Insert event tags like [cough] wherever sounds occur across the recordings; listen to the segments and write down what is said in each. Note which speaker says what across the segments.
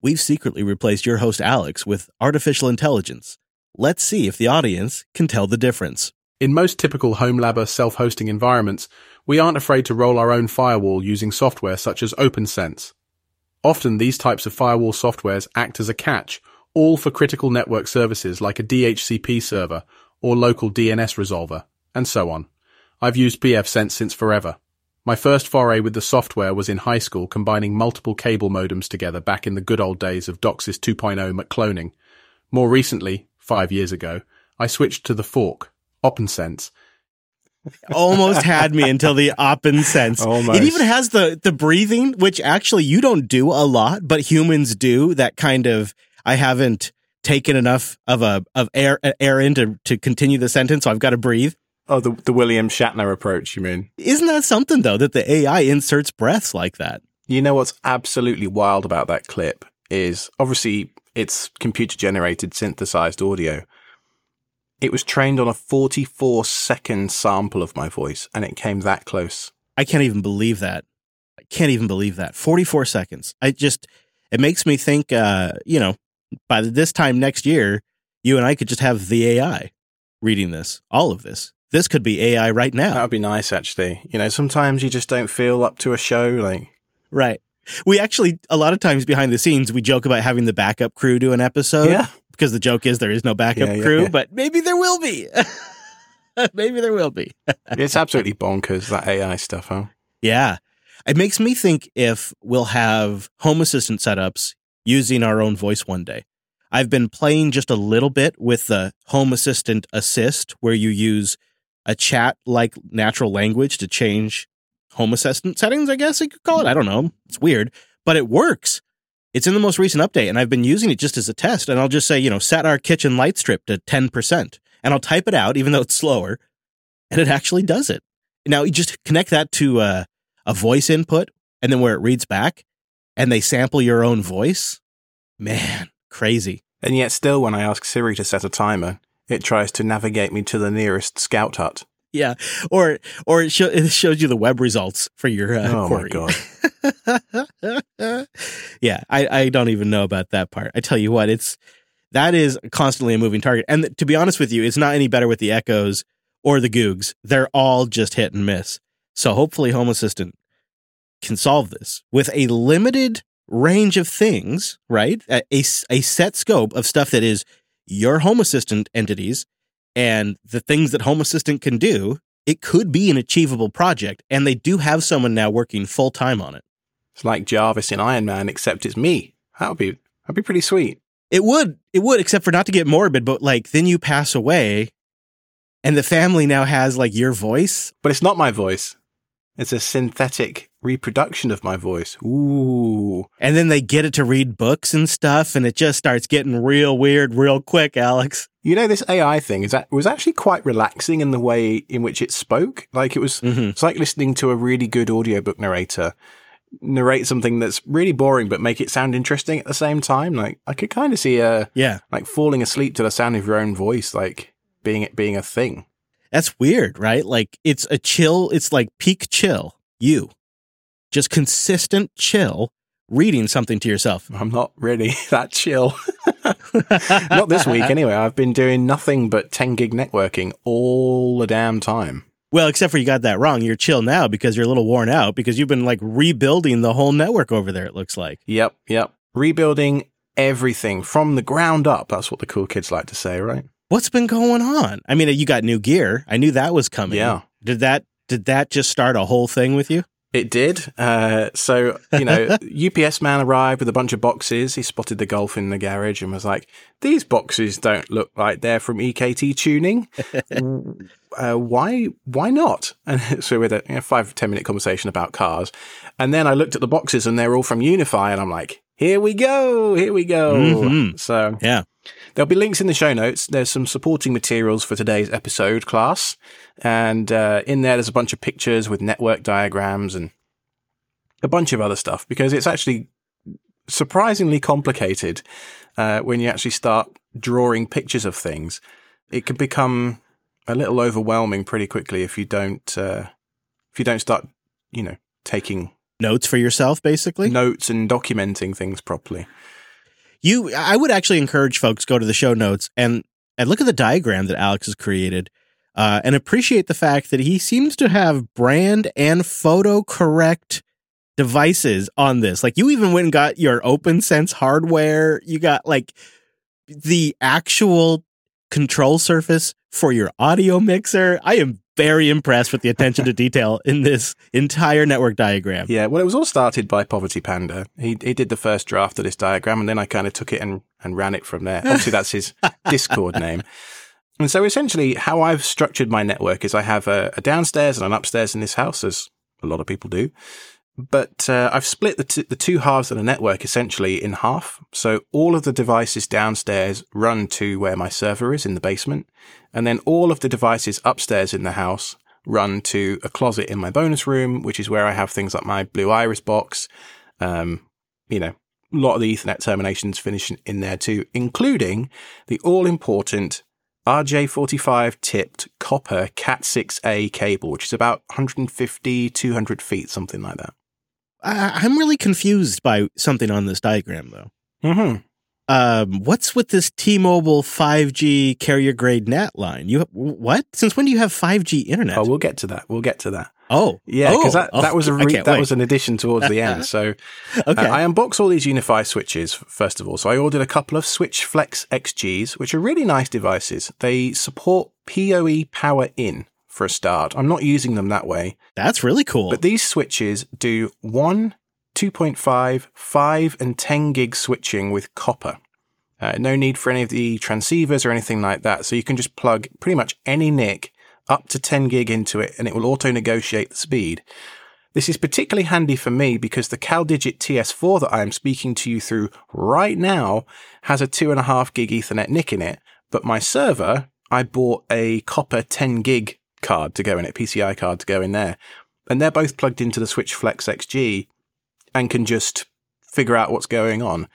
Speaker 1: we've secretly replaced your host Alex with artificial intelligence. Let's see if the audience can tell the difference.
Speaker 2: In most typical HomeLabber self-hosting environments, we aren't afraid to roll our own firewall using software such as OPNsense. Often these types of firewall softwares act as a catch, all for critical network services like a DHCP server or local DNS resolver, and so on. I've used pfSense since forever. My first foray with the software was in high school combining multiple cable modems together back in the good old days of DOCSIS 2.0 MAC cloning. More recently, five years ago, I switched to the fork, OPNsense. [laughs]
Speaker 1: Almost had me until the OPNsense.
Speaker 2: Almost.
Speaker 1: It even has the the breathing, which actually you don't do a lot, but humans do. That kind of I haven't taken enough of a of air air in to, to continue the sentence, so I've got to breathe.
Speaker 3: Oh, the, the William Shatner approach, you mean?
Speaker 1: Isn't that something though that the AI inserts breaths like that?
Speaker 3: You know what's absolutely wild about that clip is obviously it's computer generated synthesized audio. It was trained on a 44 second sample of my voice and it came that close.
Speaker 1: I can't even believe that. I can't even believe that. 44 seconds. I just it makes me think uh, you know, by this time next year, you and I could just have the AI reading this, all of this. This could be AI right now.
Speaker 3: That would be nice actually. You know, sometimes you just don't feel up to a show like
Speaker 1: Right. We actually a lot of times behind the scenes we joke about having the backup crew do an episode.
Speaker 3: Yeah.
Speaker 1: Because the joke is there is no backup
Speaker 3: Yeah, yeah,
Speaker 1: crew,
Speaker 3: yeah.
Speaker 1: but maybe there will be. [laughs] maybe there will be. [laughs]
Speaker 3: it's absolutely bonkers that AI stuff, huh?
Speaker 1: Yeah. It makes me think if we'll have Home Assistant setups using our own voice one day. I've been playing just a little bit with the Home Assistant Assist, where you use a chat like natural language to change Home Assistant settings, I guess you could call it. I don't know. It's weird, but it works. It's in the most recent update, and I've been using it just as a test. And I'll just say, you know, set our kitchen light strip to 10%, and I'll type it out, even though it's slower, and it actually does it. Now, you just connect that to uh, a voice input, and then where it reads back, and they sample your own voice. Man, crazy.
Speaker 3: And yet still when I ask Siri to set a timer, it tries to navigate me to the nearest scout hut.
Speaker 1: Yeah, or or it, show, it shows you the web results for your uh,
Speaker 3: oh
Speaker 1: query.
Speaker 3: my god. [laughs]
Speaker 1: yeah, I, I don't even know about that part. I tell you what, it's that is constantly a moving target. And to be honest with you, it's not any better with the Echoes or the Googs. They're all just hit and miss. So hopefully, Home Assistant can solve this with a limited range of things, right? A, a, a set scope of stuff that is your Home Assistant entities and the things that Home Assistant can do. It could be an achievable project, and they do have someone now working full time on it.
Speaker 3: It's like Jarvis in Iron Man, except it's me. That would be that'd be pretty sweet.
Speaker 1: It would, it would, except for not to get morbid, but like then you pass away, and the family now has like your voice.
Speaker 3: But it's not my voice. It's a synthetic reproduction of my voice. Ooh.
Speaker 1: And then they get it to read books and stuff, and it just starts getting real weird real quick, Alex.
Speaker 3: You know, this AI thing is that was actually quite relaxing in the way in which it spoke. Like it was,
Speaker 1: Mhm.
Speaker 3: it's like listening to a really good audiobook narrator narrate something that's really boring, but make it sound interesting at the same time. Like I could kind of see a,
Speaker 1: Yeah,
Speaker 3: like falling asleep to the sound of your own voice, like being it being a thing.
Speaker 1: that's weird, right? Like it's a chill, it's like peak chill, you. Just consistent chill reading something to yourself. [laughs]
Speaker 3: I'm not really [laughs] that chill. [laughs] not this week anyway. I've been doing nothing but 10 gig networking all the damn time.
Speaker 1: Well, except for you got that wrong. You're chill now because you're a little worn out because you've been like rebuilding the whole network over there, it looks like.
Speaker 3: Yep, yep. Rebuilding everything from the ground up. That's what the cool kids like to say, right?
Speaker 1: What's been going on? I mean, you got new gear. I knew that was coming.
Speaker 3: Yeah.
Speaker 1: Did that did that just start a whole thing with you?
Speaker 3: It did. Uh, so, you know, [laughs] UPS man arrived with a bunch of boxes. He spotted the Golf in the garage and was like, these boxes don't look like they're from EKT tuning. [laughs] uh, why, why not? And [laughs] so we had a you know, five, 10 minute conversation about cars. And then I looked at the boxes and they're all from UniFi and I'm like, here we go. Here we go.
Speaker 1: Mhm.
Speaker 3: So
Speaker 1: Yeah.
Speaker 3: There'll be links in the show notes. There's some supporting materials for today's episode class. And uh, in there, there's a bunch of pictures with network diagrams and a bunch of other stuff because it's actually surprisingly complicated uh, when you actually start drawing pictures of things. It can become a little overwhelming pretty quickly if you don't uh, if you don't start, you know, taking
Speaker 1: Notes for yourself, basically.
Speaker 3: notes and documenting things properly.
Speaker 1: You, I would actually encourage folks go to the show notes and and look at the diagram that Alex has created, uh, and appreciate the fact that he seems to have brand and photo correct devices on this. Like you even went and got your OPNsense hardware. You got like the actual control surface for your audio mixer. I am very impressed with the attention to [laughs] detail in this entire network diagram.
Speaker 3: Yeah, well, it was all started by Poverty Panda. He he did the first draft of this diagram, and then I kind of took it and and ran it from there. Obviously, that's his [laughs] Discord name. And so, essentially, how I've structured my network is I have a, a downstairs and an upstairs in this house, as a lot of people do. But uh, I've split the, t- the two halves of the network essentially in half. So all of the devices downstairs run to where my server is in the basement. And then all of the devices upstairs in the house run to a closet in my bonus room, which is where I have things like my Blue Iris box. Um, you know, a lot of the Ethernet terminations finish in there too, including the all important RJ45 tipped copper Cat6A cable, which is about 150, 200 feet, something like that.
Speaker 1: I, I'm really confused by something on this diagram, though.
Speaker 3: Mm-hmm.
Speaker 1: Um, what's with this T-Mobile 5G carrier grade NAT line? You what? Since when do you have 5G internet?
Speaker 3: Oh, we'll get to that. We'll get to that.
Speaker 1: Oh,
Speaker 3: yeah, because
Speaker 1: oh,
Speaker 3: that, that was a re- that
Speaker 1: wait.
Speaker 3: was an addition towards the end. [laughs] So
Speaker 1: okay.
Speaker 3: uh, I unbox all these UniFi switches first of all. So I ordered a couple of Switch Flex XGs, which are really nice devices. They support PoE power in for a start. I'm not using them that way,
Speaker 1: That's really cool.
Speaker 3: but these switches do one, 2.5, 5, and 10 gig switching with copper. Uh, no need for any of the transceivers or anything like that. So you can just plug pretty much any NIC up to 10 gig into it and it will auto negotiate the speed. This is particularly handy for me because the CalDigit TS4 that I am speaking to you through right now has a 2.5 gig Ethernet NIC in it, but my server, I bought a copper 10 gig card to go in it, PCI card to go in there. And they're both plugged into the Switch Flex XG and can just figure out what's going on.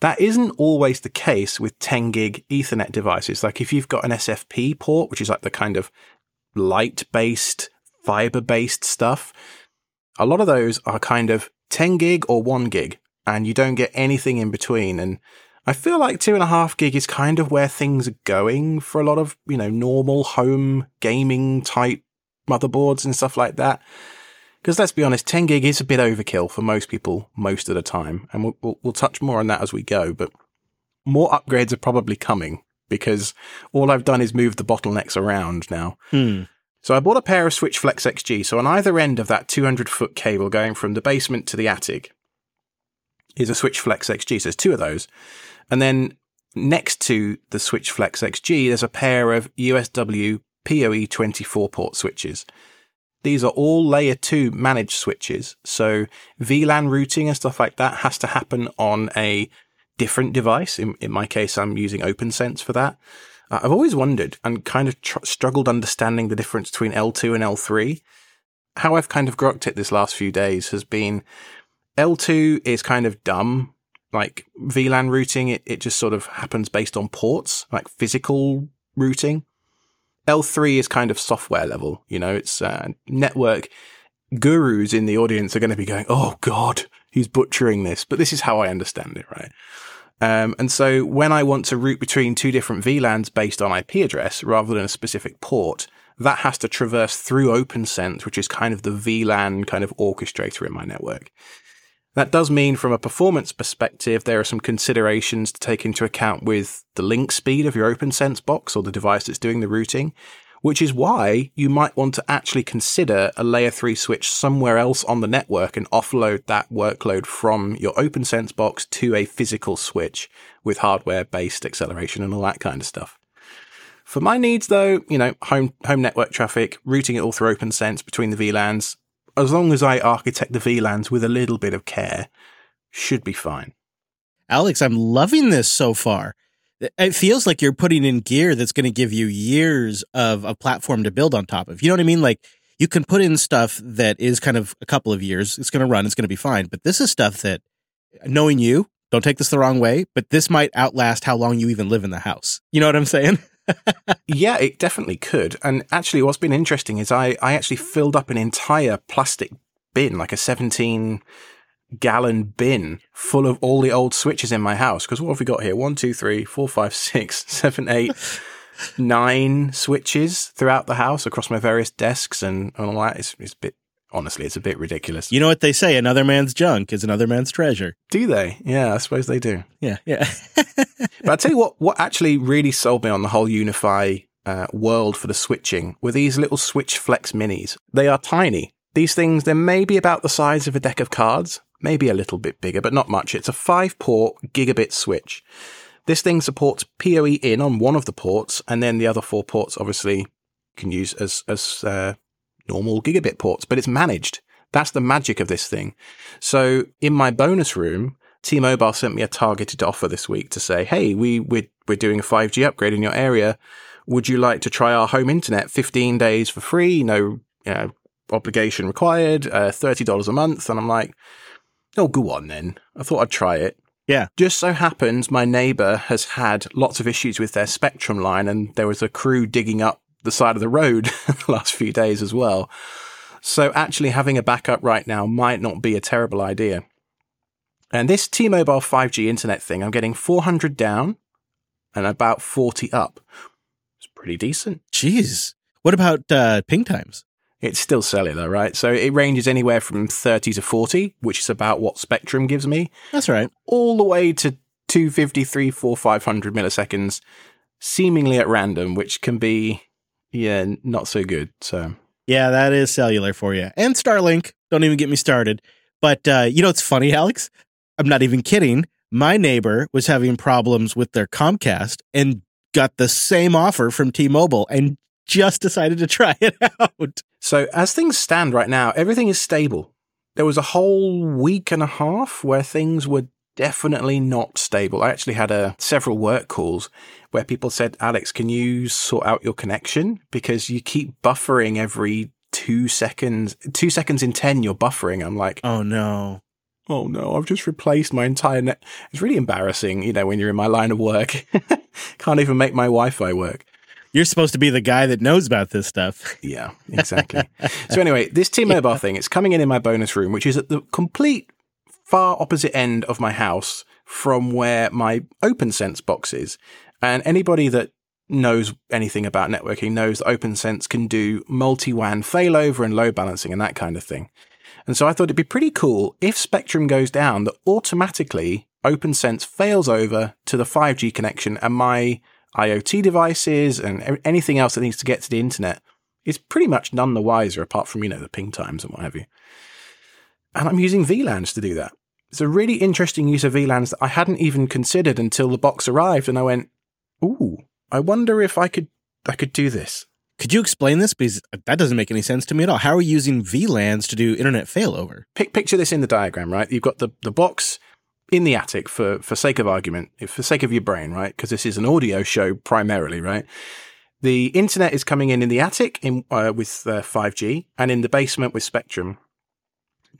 Speaker 3: That isn't always the case with 10 gig Ethernet devices. Like if you've got an SFP port, which is like the kind of light based, fiber based stuff, a lot of those are kind of 10 gig or 1 gig, and you don't get anything in between. And I feel like 2.5 gig is kind of where things are going for a lot of, you know, normal home gaming type motherboards and stuff like that. Because let's be honest, 10 gig is a bit overkill for most people most of the time. And we'll, we'll, we'll touch more on that as we go. But more upgrades are probably coming because all I've done is move the bottlenecks around now.
Speaker 1: Hmm.
Speaker 3: So I bought a pair of Switch Flex XG. So on either end of that 200 foot cable going from the basement to the attic is a Switch Flex XG. So there's two of those. And then next to the Switch Flex XG, there's a pair of USW PoE 24 port switches. These are all layer two managed switches. So VLAN routing and stuff like that has to happen on a different device. In, in my case, I'm using OPNsense for that. Uh, I've always wondered and kind of tr- struggled understanding the difference between L2 and L3. How I've kind of grokked it this last few days has been L2 is kind of dumb. Like VLAN routing, it, it just sort of happens based on ports, like physical routing. L3 is kind of software level, you know, it's uh, network gurus in the audience are going to be going, Oh God, he's butchering this. But this is how I understand it, right? Um, and so when I want to route between two different VLANs based on IP address rather than a specific port, that has to traverse through OPNsense, which is kind of the VLAN kind of orchestrator in my network. That does mean from a performance perspective, there are some considerations to take into account with the link speed of your OPNsense box or the device that's doing the routing, which is why you might want to actually consider a layer 3 switch somewhere else on the network and offload that workload from your OPNsense box to a physical switch with hardware based acceleration and all that kind of stuff. For my needs though, you know, home home network traffic, routing it all through OPNsense between the VLANs, as long as I architect the VLANs with a little bit of care, should be fine.
Speaker 1: Alex, I'm loving this so far. It feels like you're putting in gear that's going to give you years of a platform to build on top of. You know what I mean? Like you can put in stuff that is kind of a couple of years. It's going to run. It's going to be fine. But this is stuff that, knowing you, don't take this the wrong way, but this might outlast how long you even live in the house. You know what I'm saying? [laughs]
Speaker 3: yeah, it definitely could. And actually, what's been interesting is I, I actually filled up an entire plastic bin, like a 17 gallon bin full of all the old switches in my house. Because what have we got here? One, two, three, four, five, six, [laughs] seven, eight, nine switches throughout the house across my various desks and, and all that. It's, it's a bit, honestly, it's a bit ridiculous.
Speaker 1: You know what they say? Another man's junk is another man's treasure.
Speaker 3: Do they? Yeah, I suppose they do.
Speaker 1: Yeah, yeah.
Speaker 3: But I'll tell you what, what actually really sold me on the whole UniFi uh, world for the switching were these little Switch Flex minis. They are tiny. These things, they're maybe about the size of a deck of cards, maybe a little bit bigger, but not much. It's a five port gigabit switch. This thing supports PoE in on one of the ports, and then the other four ports obviously can use as as uh, normal gigabit ports, but it's managed. That's the magic of this thing. So in my bonus room, T-Mobile sent me a targeted offer this week to say, "Hey, we we're, we're doing a 5G upgrade in your area. Would you like to try our home internet 15 days for free? No you know, obligation required, uh, $30 a month." And I'm like, "Oh, go on then." I thought I'd try it.
Speaker 1: Yeah.
Speaker 3: Just so happens my neighbor has had lots of issues with their Spectrum line, and there was a crew digging up the side of the road [laughs] the last few days as well. So actually having a backup right now might not be a terrible idea. And this T-Mobile 5G internet thing, I'm getting 400 down and about 40 up. It's pretty decent.
Speaker 1: Jeez. What about uh, ping times?
Speaker 3: It's still cellular, right? So it ranges anywhere from 30 to 40, which is about what Spectrum gives me,
Speaker 1: That's right.
Speaker 3: all the way to 253, 4, 500 milliseconds, seemingly at random, which can be, yeah, not so good. So
Speaker 1: Yeah, that is cellular for you. And Starlink. Don't even get me started. But uh, you know it's funny, [laughs] Alex? I'm not even kidding. My neighbor was having problems with their Comcast and got the same offer from T-Mobile and just decided to [laughs] try it out.
Speaker 3: So as things stand right now, everything is stable. There was a whole week and a half where things were definitely not stable. I actually had a several work calls where people said, "Alex, can you sort out your connection because you keep buffering every 2 seconds. 2 seconds in 10 you're buffering." I'm like,
Speaker 1: Oh no.
Speaker 3: "Oh no, I've just replaced my entire net." It's really embarrassing, you know, when you're in my line of work. [laughs] Can't even make my Wi-Fi work.
Speaker 1: You're supposed to be the guy that knows about this stuff. [laughs]
Speaker 3: Yeah, exactly. so anyway, this T-Mobile thing, it's coming in in my bonus room, which is at the complete far opposite end of my house from where my OPNsense box is. And anybody that knows anything about networking knows that OPNsense can do multi-WAN failover and load balancing and that kind of thing. And so I thought it'd be pretty cool if Spectrum goes down that automatically OPNsense fails over to the 5G connection and my IoT devices and anything else that needs to get to the internet is pretty much none the wiser apart from, you know, the ping times and what have you. And I'm using VLANs to do that. It's a really interesting use of VLANs that I hadn't even considered until the box arrived and I went, ooh, I wonder if I could I could do this.
Speaker 1: Could you explain this? Because that doesn't make any sense to me at all. How are you using VLANs to do internet failover?
Speaker 3: Pic- picture this in the diagram, right? You've got the, the box in the attic for, for sake of argument, for sake of your brain, right? Because this is an audio show primarily, right? The internet is coming in in the attic in, uh, with uh, 5G and in the basement with Spectrum.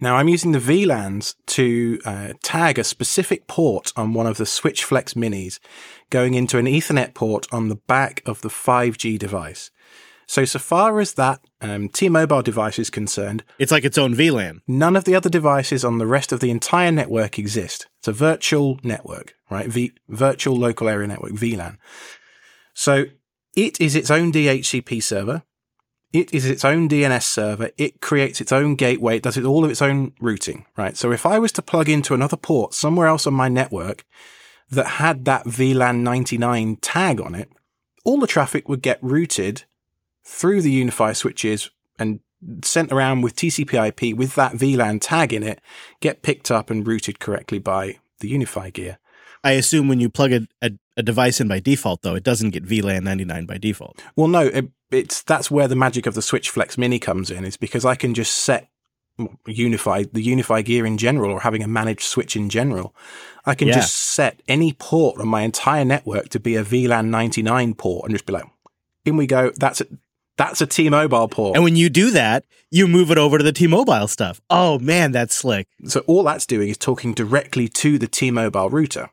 Speaker 3: Now I'm using the VLANs to uh, tag a specific port on one of the Switch Flex minis going into an Ethernet port on the back of the 5G device. So, so far as that um, T-Mobile device is concerned,
Speaker 1: It's like its own VLAN.
Speaker 3: None of the other devices on the rest of the entire network exist. It's a virtual network, right? V- virtual local area network, VLAN. So it is its own DHCP server. It is its own DNS server. It creates its own gateway. It does it all of its own routing, right? So if I was to plug into another port somewhere else on my network that had that VLAN 99 tag on it, all the traffic would get routed through the UniFi switches and sent around with TCP IP with that VLAN tag in it, get picked up and routed correctly by the UniFi gear.
Speaker 1: I assume when you plug a, a, a device in by default, though, it doesn't get VLAN 99 by default.
Speaker 3: Well, no, it, it's that's where the magic of the Switch Flex Mini comes in. Is because I can just set UniFi the UniFi gear in general, or having a managed switch in general. I can
Speaker 1: Yeah.
Speaker 3: just set any port on my entire network to be a VLAN 99 port, and just be like, in we go. That's a that's a T-Mobile port.
Speaker 1: And when you do that, you move it over to the T-Mobile stuff. Oh man, that's slick.
Speaker 3: So all that's doing is talking directly to the T-Mobile router.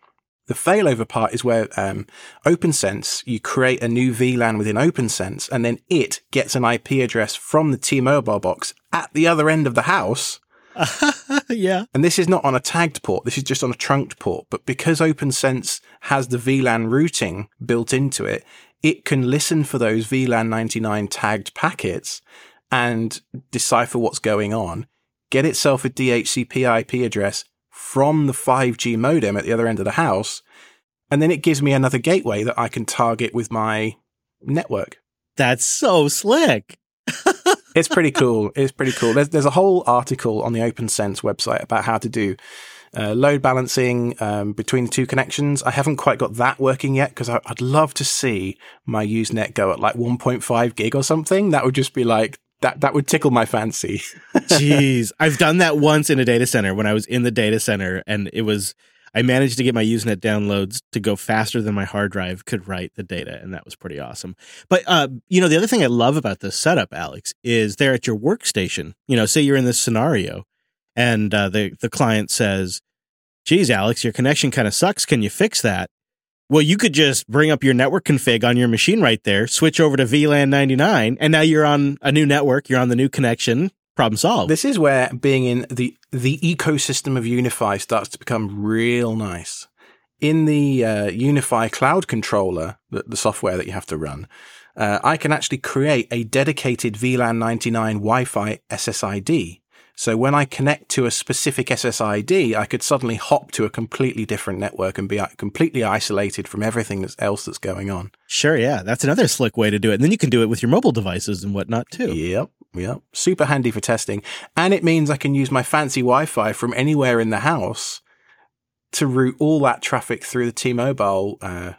Speaker 3: The failover part is where um, OPNsense, you create a new VLAN within OPNsense, and then it gets an IP address from the T-Mobile box at the other end of the house [laughs]
Speaker 1: yeah.
Speaker 3: And this is not on a tagged port. This is just on a trunked port. But because OPNsense has the VLAN routing built into it, it can listen for those VLAN 99 tagged packets and decipher what's going on, get itself a DHCP IP address from the 5G modem at the other end of the house, and then it gives me another gateway that I can target with my network.
Speaker 1: That's so slick. [laughs]
Speaker 3: it's pretty cool. It's pretty cool. There's, there's a whole article on the OPNsense website about how to do uh, load balancing um, between the two connections. I haven't quite got that working yet because I'd love to see my Usenet go at like 1.5 gig or something. That would just be like that. That would tickle my fancy. [laughs]
Speaker 1: Jeez, I've done that once in a data center when I was in the data center, and it was. I managed to get my Usenet downloads to go faster than my hard drive could write the data, and that was pretty awesome. But uh, you know, the other thing I love about this setup, Alex, is there at your workstation. You know, say you're in this scenario, and uh, the the client says, "Geez, Alex, your connection kind of sucks. Can you fix that?" Well, you could just bring up your network config on your machine right there, switch over to VLAN 99, and now you're on a new network. You're on the new connection. Problem solved.
Speaker 3: This is where being in the the ecosystem of UniFi starts to become real nice. In the uh, UniFi Cloud Controller, the, the, software that you have to run, uh, I can actually create a dedicated VLAN 99 Wi-Fi SSID so when I connect to a specific SSID, I could suddenly hop to a completely different network and be completely isolated from everything else that's going on.
Speaker 1: Sure, yeah. That's another slick way to do it. And then you can do it with your mobile devices and whatnot too.
Speaker 3: Yep, yep. Super handy for testing. And it means I can use my fancy Wi-Fi from anywhere in the house to route all that traffic through the T-Mobile uh,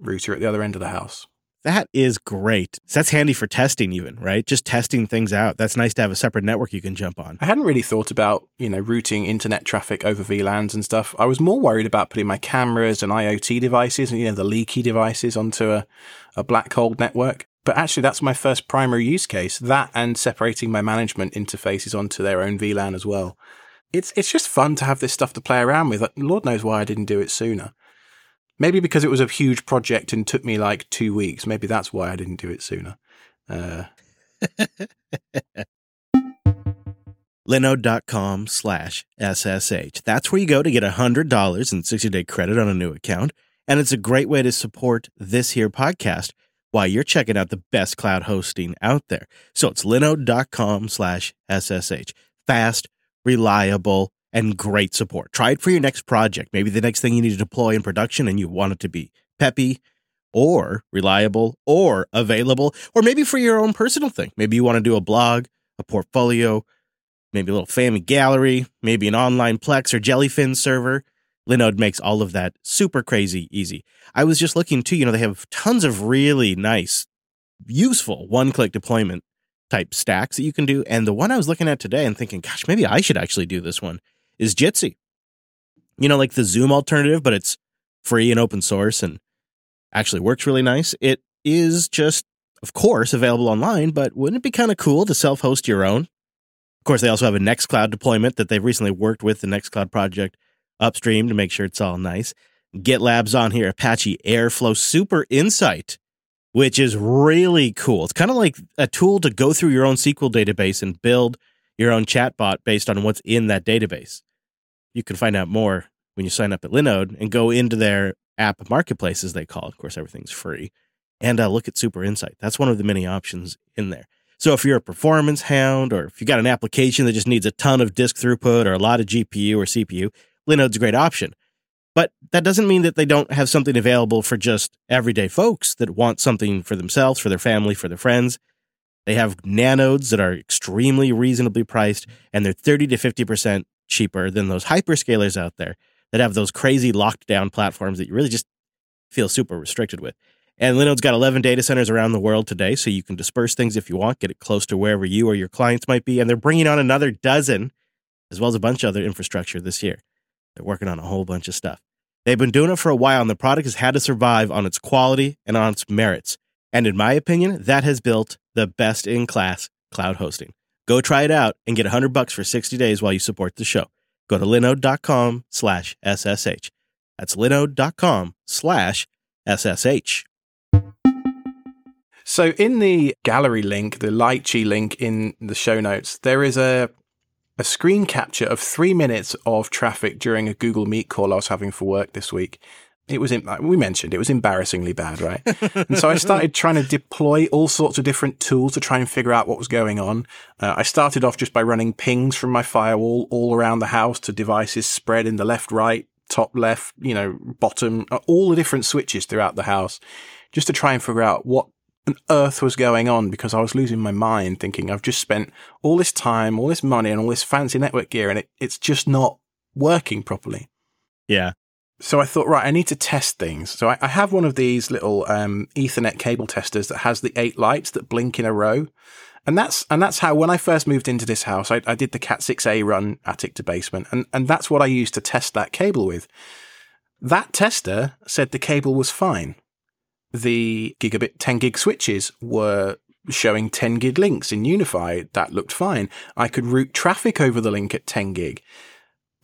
Speaker 3: router at the other end of the house.
Speaker 1: That is great. That's handy for testing, even, right? Just testing things out. That's nice to have a separate network you can jump on.
Speaker 3: I hadn't really thought about, you know, routing internet traffic over VLANs and stuff. I was more worried about putting my cameras and IoT devices and, you know, the leaky devices onto a, a black hole network. But actually, that's my first primary use case that and separating my management interfaces onto their own VLAN as well. It's, it's just fun to have this stuff to play around with. Lord knows why I didn't do it sooner. Maybe because it was a huge project and took me like two weeks. Maybe that's why I didn't do it sooner. Uh...
Speaker 1: Linode.com slash SSH. That's where you go to get $100 in 60 day credit on a new account. And it's a great way to support this here podcast while you're checking out the best cloud hosting out there. So it's linode.com slash SSH. Fast, reliable, and great support. Try it for your next project. Maybe the next thing you need to deploy in production and you want it to be peppy or reliable or available, or maybe for your own personal thing. Maybe you want to do a blog, a portfolio, maybe a little family gallery, maybe an online Plex or Jellyfin server. Linode makes all of that super crazy easy. I was just looking too, you know, they have tons of really nice, useful one click deployment type stacks that you can do. And the one I was looking at today and thinking, gosh, maybe I should actually do this one is Jitsi. You know, like the Zoom alternative, but it's free and open source and actually works really nice. It is just, of course, available online, but wouldn't it be kind of cool to self host your own? Of course, they also have a Nextcloud deployment that they've recently worked with the Nextcloud project upstream to make sure it's all nice. GitLab's on here, Apache Airflow Super Insight, which is really cool. It's kind of like a tool to go through your own SQL database and build your own chatbot based on what's in that database. You can find out more when you sign up at Linode and go into their app marketplace, as they call it. Of course, everything's free. And uh, look at Super Insight. That's one of the many options in there. So if you're a performance hound or if you got an application that just needs a ton of disk throughput or a lot of GPU or CPU, Linode's a great option. But that doesn't mean that they don't have something available for just everyday folks that want something for themselves, for their family, for their friends. They have nanodes that are extremely reasonably priced and they're 30 to 50% cheaper than those hyperscalers out there that have those crazy locked down platforms that you really just feel super restricted with. And Linode's got 11 data centers around the world today, so you can disperse things if you want, get it close to wherever you or your clients might be. And they're bringing on another dozen, as well as a bunch of other infrastructure this year. They're working on a whole bunch of stuff. They've been doing it for a while, and the product has had to survive on its quality and on its merits. And in my opinion, that has built the best in class cloud hosting. Go try it out and get 100 bucks for 60 days while you support the show. Go to linode.com slash SSH. That's linode.com slash SSH.
Speaker 3: So in the gallery link, the Lychee link in the show notes, there is a a screen capture of three minutes of traffic during a Google Meet call I was having for work this week. It was, we mentioned it was embarrassingly bad, right? and so I started trying to deploy all sorts of different tools to try and figure out what was going on. Uh, I started off just by running pings from my firewall all around the house to devices spread in the left, right, top, left, you know, bottom, uh, all the different switches throughout the house just to try and figure out what on earth was going on because I was losing my mind thinking I've just spent all this time, all this money and all this fancy network gear and it, it's just not working properly.
Speaker 1: Yeah.
Speaker 3: So I thought, right, I need to test things. So I, I have one of these little um, Ethernet cable testers that has the eight lights that blink in a row. And that's and that's how when I first moved into this house, I, I did the Cat 6A run attic to basement, and, and that's what I used to test that cable with. That tester said the cable was fine. The gigabit 10 gig switches were showing 10 gig links in UniFi. That looked fine. I could route traffic over the link at 10 gig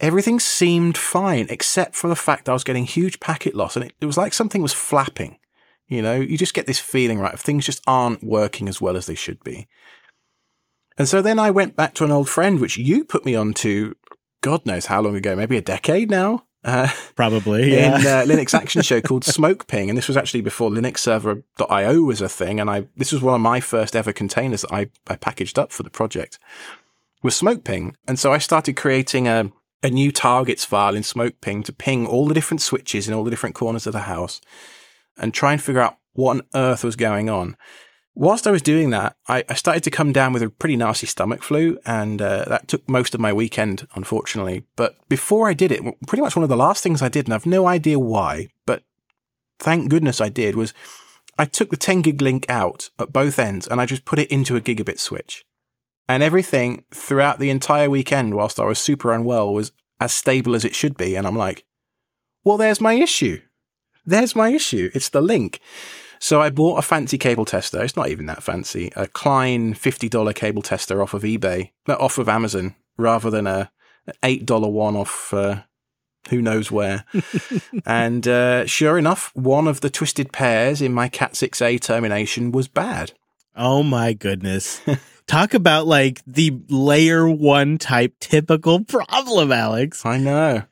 Speaker 3: everything seemed fine except for the fact I was getting huge packet loss and it, it was like something was flapping. You know, you just get this feeling, right, of things just aren't working as well as they should be. And so then I went back to an old friend, which you put me on to, God knows how long ago, maybe a decade now.
Speaker 1: Uh, Probably, [laughs] yeah.
Speaker 3: In uh, Linux Action Show [laughs] called SmokePing. And this was actually before LinuxServer.io was a thing. And I, this was one of my first ever containers that I, I packaged up for the project was SmokePing. And so I started creating a, a new targets file in SmokePing to ping all the different switches in all the different corners of the house and try and figure out what on earth was going on. Whilst I was doing that, I, I started to come down with a pretty nasty stomach flu, and uh, that took most of my weekend, unfortunately. But before I did it, pretty much one of the last things I did, and I've no idea why, but thank goodness I did, was I took the 10 gig link out at both ends and I just put it into a gigabit switch and everything throughout the entire weekend, whilst I was super unwell, was as stable as it should be. And I'm like, well, there's my issue. There's my issue. It's the link. So I bought a fancy cable tester. It's not even that fancy. A Klein $50 cable tester off of eBay, off of Amazon, rather than a $8 one off uh, who knows where. [laughs] and uh, sure enough, one of the twisted pairs in my Cat 6A termination was bad.
Speaker 1: Oh my goodness. [laughs] Talk about like the layer one type typical problem, Alex.
Speaker 3: I know.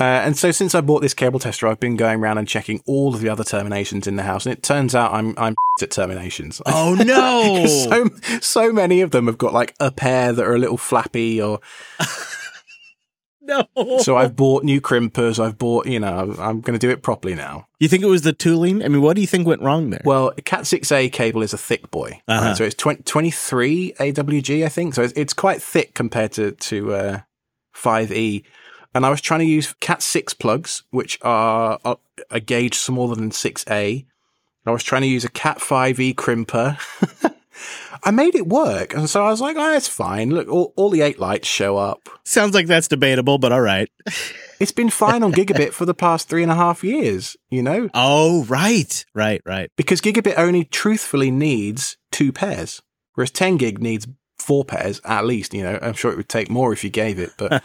Speaker 3: Uh, and so since I bought this cable tester, I've been going around and checking all of the other terminations in the house, and it turns out I'm I'm [laughs] at terminations. [laughs]
Speaker 1: Oh no! [laughs]
Speaker 3: so so many of them have got like a pair that are a little flappy or [laughs]
Speaker 1: no.
Speaker 3: So I've bought new crimpers. I've bought, you know, I'm going to do it properly now.
Speaker 1: You think it was the tooling? I mean, what do you think went wrong there?
Speaker 3: Well, a Cat 6A cable is a thick boy. Uh-huh. Right? So it's 20, 23 AWG, I think. So it's, it's quite thick compared to, to uh, 5E. And I was trying to use Cat 6 plugs, which are a gauge smaller than 6A. I was trying to use a Cat 5e crimper. [laughs] I made it work. And so I was like, oh, it's fine. Look, all, all the eight lights show up.
Speaker 1: Sounds like that's debatable, but all right. [laughs]
Speaker 3: it's been fine on Gigabit for the past three and a half years, you know?
Speaker 1: Oh, right, right, right.
Speaker 3: Because Gigabit only truthfully needs two pairs, whereas 10 gig needs four pairs at least, you know? I'm sure it would take more if you gave it. But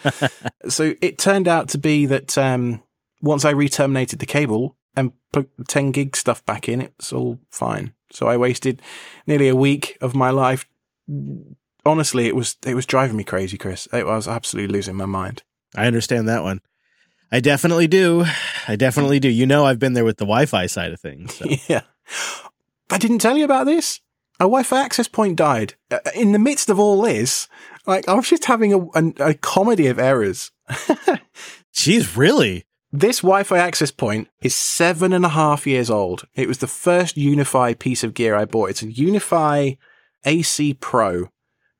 Speaker 3: [laughs] so it turned out to be that um, once I re-terminated the cable and put 10 gig stuff back in, it's all fine. So I wasted nearly a week of my life. Honestly, it was it was driving me crazy, Chris. It was absolutely losing my mind.
Speaker 1: I understand that one. I definitely do. I definitely do. You know, I've been there with the Wi-Fi side of things. So. [laughs]
Speaker 3: yeah, I didn't tell you about this. A Wi-Fi access point died uh, in the midst of all this. Like I was just having a, a, a comedy of errors. [laughs]
Speaker 1: Jeez, really?
Speaker 3: This Wi-Fi access point is seven and a half years old. It was the first UniFi piece of gear I bought. It's a UniFi AC Pro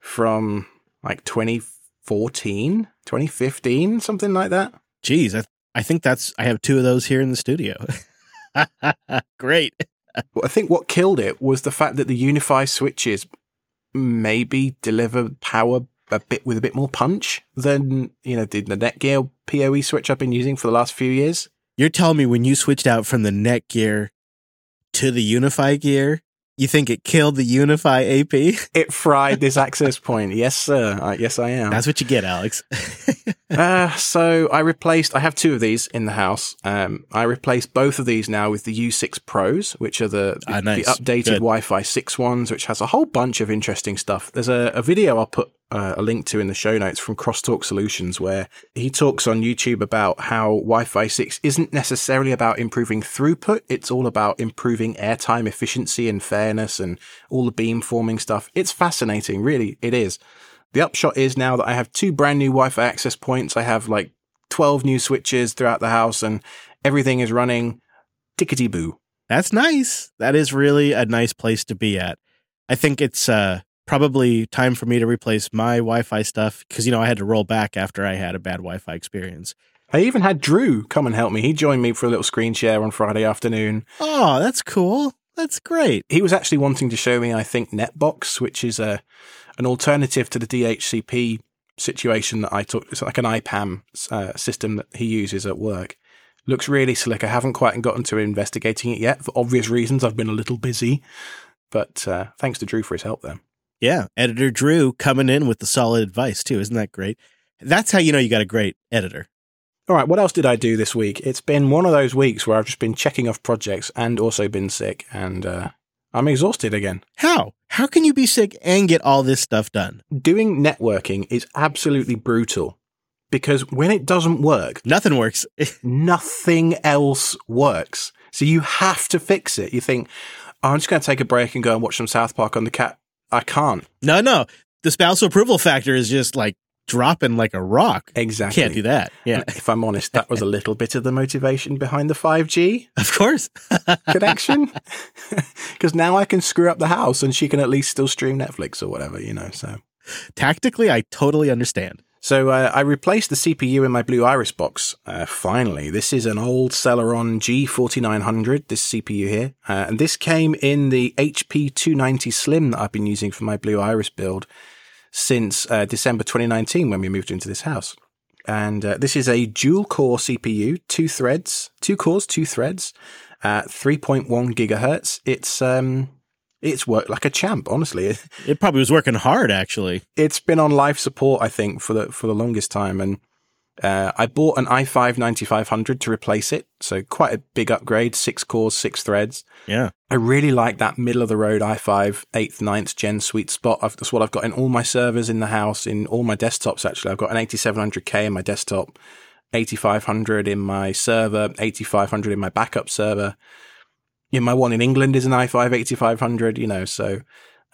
Speaker 3: from like 2014, 2015, something like that.
Speaker 1: Jeez, I, I think that's, I have two of those here in the studio. [laughs] Great.
Speaker 3: I think what killed it was the fact that the UniFi switches maybe deliver power a bit with a bit more punch than you know the, the Netgear PoE switch I've been using for the last few years.
Speaker 1: You're telling me when you switched out from the Netgear to the UniFi gear, you think it killed the UniFi AP? [laughs]
Speaker 3: it fried this access point. Yes, sir. Uh, yes, I am.
Speaker 1: That's what you get, Alex. [laughs]
Speaker 3: uh, so I replaced, I have two of these in the house. Um, I replaced both of these now with the U6 Pros, which are the, the, ah, nice. the updated Wi Fi 6 ones, which has a whole bunch of interesting stuff. There's a, a video I'll put uh, a link to in the show notes from Crosstalk Solutions, where he talks on YouTube about how Wi Fi 6 isn't necessarily about improving throughput. It's all about improving airtime efficiency and fairness and all the beamforming stuff. It's fascinating, really, it is. The upshot is now that I have two brand new Wi Fi access points. I have like 12 new switches throughout the house and everything is running tickety boo.
Speaker 1: That's nice. That is really a nice place to be at. I think it's uh, probably time for me to replace my Wi-Fi stuff because you know I had to roll back after I had a bad Wi-Fi experience.
Speaker 3: I even had Drew come and help me. He joined me for a little screen share on Friday afternoon.
Speaker 1: Oh, that's cool. That's great.
Speaker 3: He was actually wanting to show me, I think, Netbox, which is a an alternative to the DHCP situation that I took. It's like an IPAM uh, system that he uses at work. Looks really slick. I haven't quite gotten to investigating it yet for obvious reasons. I've been a little busy, but uh, thanks to Drew for his help there.
Speaker 1: Yeah, editor Drew coming in with the solid advice too. Isn't that great? That's how you know you got a great editor.
Speaker 3: All right, what else did I do this week? It's been one of those weeks where I've just been checking off projects and also been sick, and uh, I'm exhausted again.
Speaker 1: How? How can you be sick and get all this stuff done?
Speaker 3: Doing networking is absolutely brutal because when it doesn't work,
Speaker 1: nothing works. [laughs]
Speaker 3: nothing else works. So you have to fix it. You think, oh, I'm just going to take a break and go and watch some South Park on the cat. I can't.
Speaker 1: No, no. The spousal approval factor is just like dropping like a rock.
Speaker 3: Exactly.
Speaker 1: Can't do that. Yeah.
Speaker 3: If I'm honest, that was a little bit of the motivation behind the 5G. [laughs]
Speaker 1: Of course. [laughs]
Speaker 3: connection. [laughs] Because now I can screw up the house and she can at least still stream Netflix or whatever, you know. So
Speaker 1: tactically, I totally understand.
Speaker 3: So uh, I replaced the CPU in my Blue Iris box. Uh, finally, this is an old Celeron G4900. This CPU here, uh, and this came in the HP 290 Slim that I've been using for my Blue Iris build since uh, December 2019 when we moved into this house. And uh, this is a dual core CPU, two threads, two cores, two threads, at 3.1 gigahertz. It's um, it's worked like a champ, honestly. [laughs]
Speaker 1: It probably was working hard, actually.
Speaker 3: It's been on life support, I think, for the for the longest time, and uh, I bought an i5 9500 to replace it. So quite a big upgrade, six cores, six threads.
Speaker 1: Yeah,
Speaker 3: I really like that middle of the road i5 eighth, 9th gen sweet spot. I've, that's what I've got in all my servers in the house, in all my desktops. Actually, I've got an 8700K in my desktop, 8500 in my server, 8500 in my backup server you know, my one in England is an i5 8500, you know, so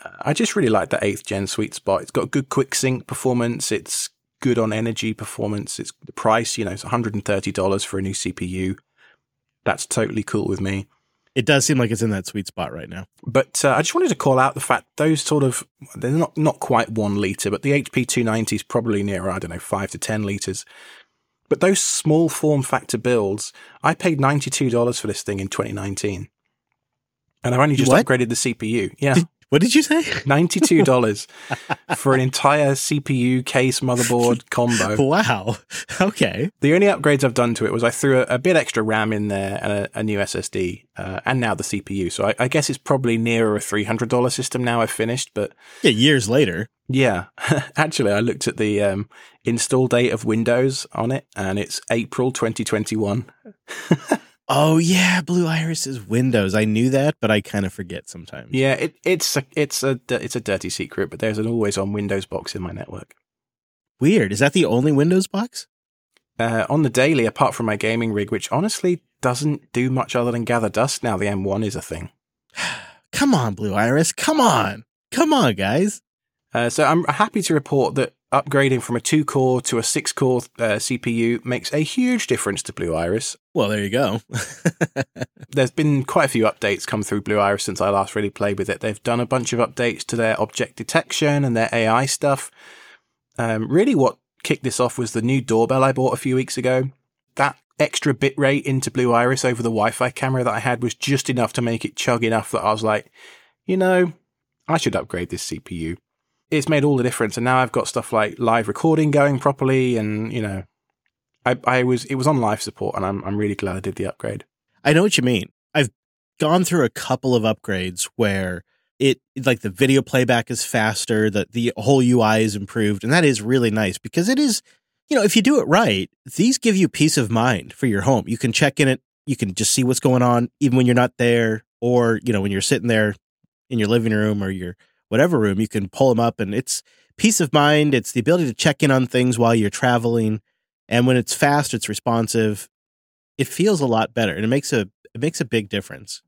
Speaker 3: uh, I just really like the 8th gen sweet spot. It's got good quick sync performance. It's good on energy performance. It's the price, you know, it's $130 for a new CPU. That's totally cool with me.
Speaker 1: It does seem like it's in that sweet spot right now.
Speaker 3: But uh, I just wanted to call out the fact those sort of they're not not quite one liter, but the HP 290 is probably near I don't know five to ten liters. But those small form factor builds, I paid ninety two dollars for this thing in 2019. And I've only just what? upgraded the CPU. Yeah.
Speaker 1: Did, what did you say? [laughs]
Speaker 3: $92 for an entire CPU case motherboard combo. [laughs]
Speaker 1: Wow. Okay.
Speaker 3: The only upgrades I've done to it was I threw a, a bit extra RAM in there and a, a new SSD uh, and now the CPU. So I, I, guess it's probably nearer a $300 system now I've finished, but.
Speaker 1: Yeah, years later.
Speaker 3: Yeah. [laughs] Actually, I looked at the um, install date of Windows on it and it's April 2021.
Speaker 1: Oh yeah, Blue Iris is Windows. I knew that, but I kind of forget sometimes.
Speaker 3: Yeah, it, it's a, it's a it's a dirty secret, but there's an always on Windows box in my network.
Speaker 1: Weird. Is that the only Windows box?
Speaker 3: Uh, on the daily, apart from my gaming rig, which honestly doesn't do much other than gather dust now, the M1 is a thing.
Speaker 1: Come on, Blue Iris. Come on. Come on, guys.
Speaker 3: Uh, so I'm happy to report that upgrading from a two core to a six core uh, CPU makes a huge difference to Blue Iris.
Speaker 1: Well, there you go. [laughs]
Speaker 3: There's been quite a few updates come through Blue Iris since I last really played with it. They've done a bunch of updates to their object detection and their AI stuff. Um, really, what kicked this off was the new doorbell I bought a few weeks ago. That extra bitrate into Blue Iris over the Wi Fi camera that I had was just enough to make it chug enough that I was like, you know, I should upgrade this CPU it's made all the difference. And now I've got stuff like live recording going properly, and you know, I, I was it was on live support, and I'm I'm really glad I did the upgrade.
Speaker 1: I know what you mean. I've gone through a couple of upgrades where it like the video playback is faster, that the whole UI is improved, and that is really nice because it is, you know, if you do it right, these give you peace of mind for your home. You can check in it, you can just see what's going on even when you're not there, or you know when you're sitting there in your living room or your whatever room, you can pull them up and it's peace of mind. It's the ability to check in on things while you're traveling. And when it's fast, it's responsive. It feels a lot better and it makes a, it makes a big difference.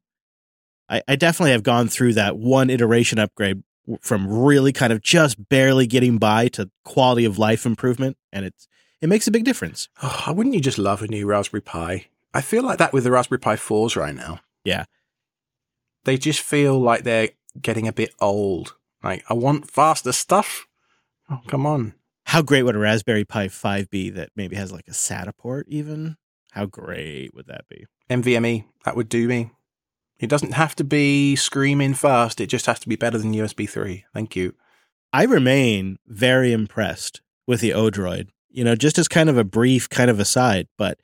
Speaker 1: I, I definitely have gone through that one iteration upgrade from really kind of just barely getting by to quality of life improvement. And it's, it makes a big difference. [sighs]
Speaker 3: Oh, wouldn't you just love a new Raspberry Pi? I feel like that with the Raspberry Pi 4s right now.
Speaker 1: Yeah.
Speaker 3: They just feel like they're getting a bit old. Like, I want faster stuff. Oh, come on.
Speaker 1: How great would a Raspberry Pi 5 be that maybe has like a SATA port even? How great would that be?
Speaker 3: NVMe, that would do me. It doesn't have to be screaming fast. It just has to be better than USB 3. Thank you.
Speaker 1: I remain very impressed with the Odroid. You know, just as kind of a brief kind of aside, but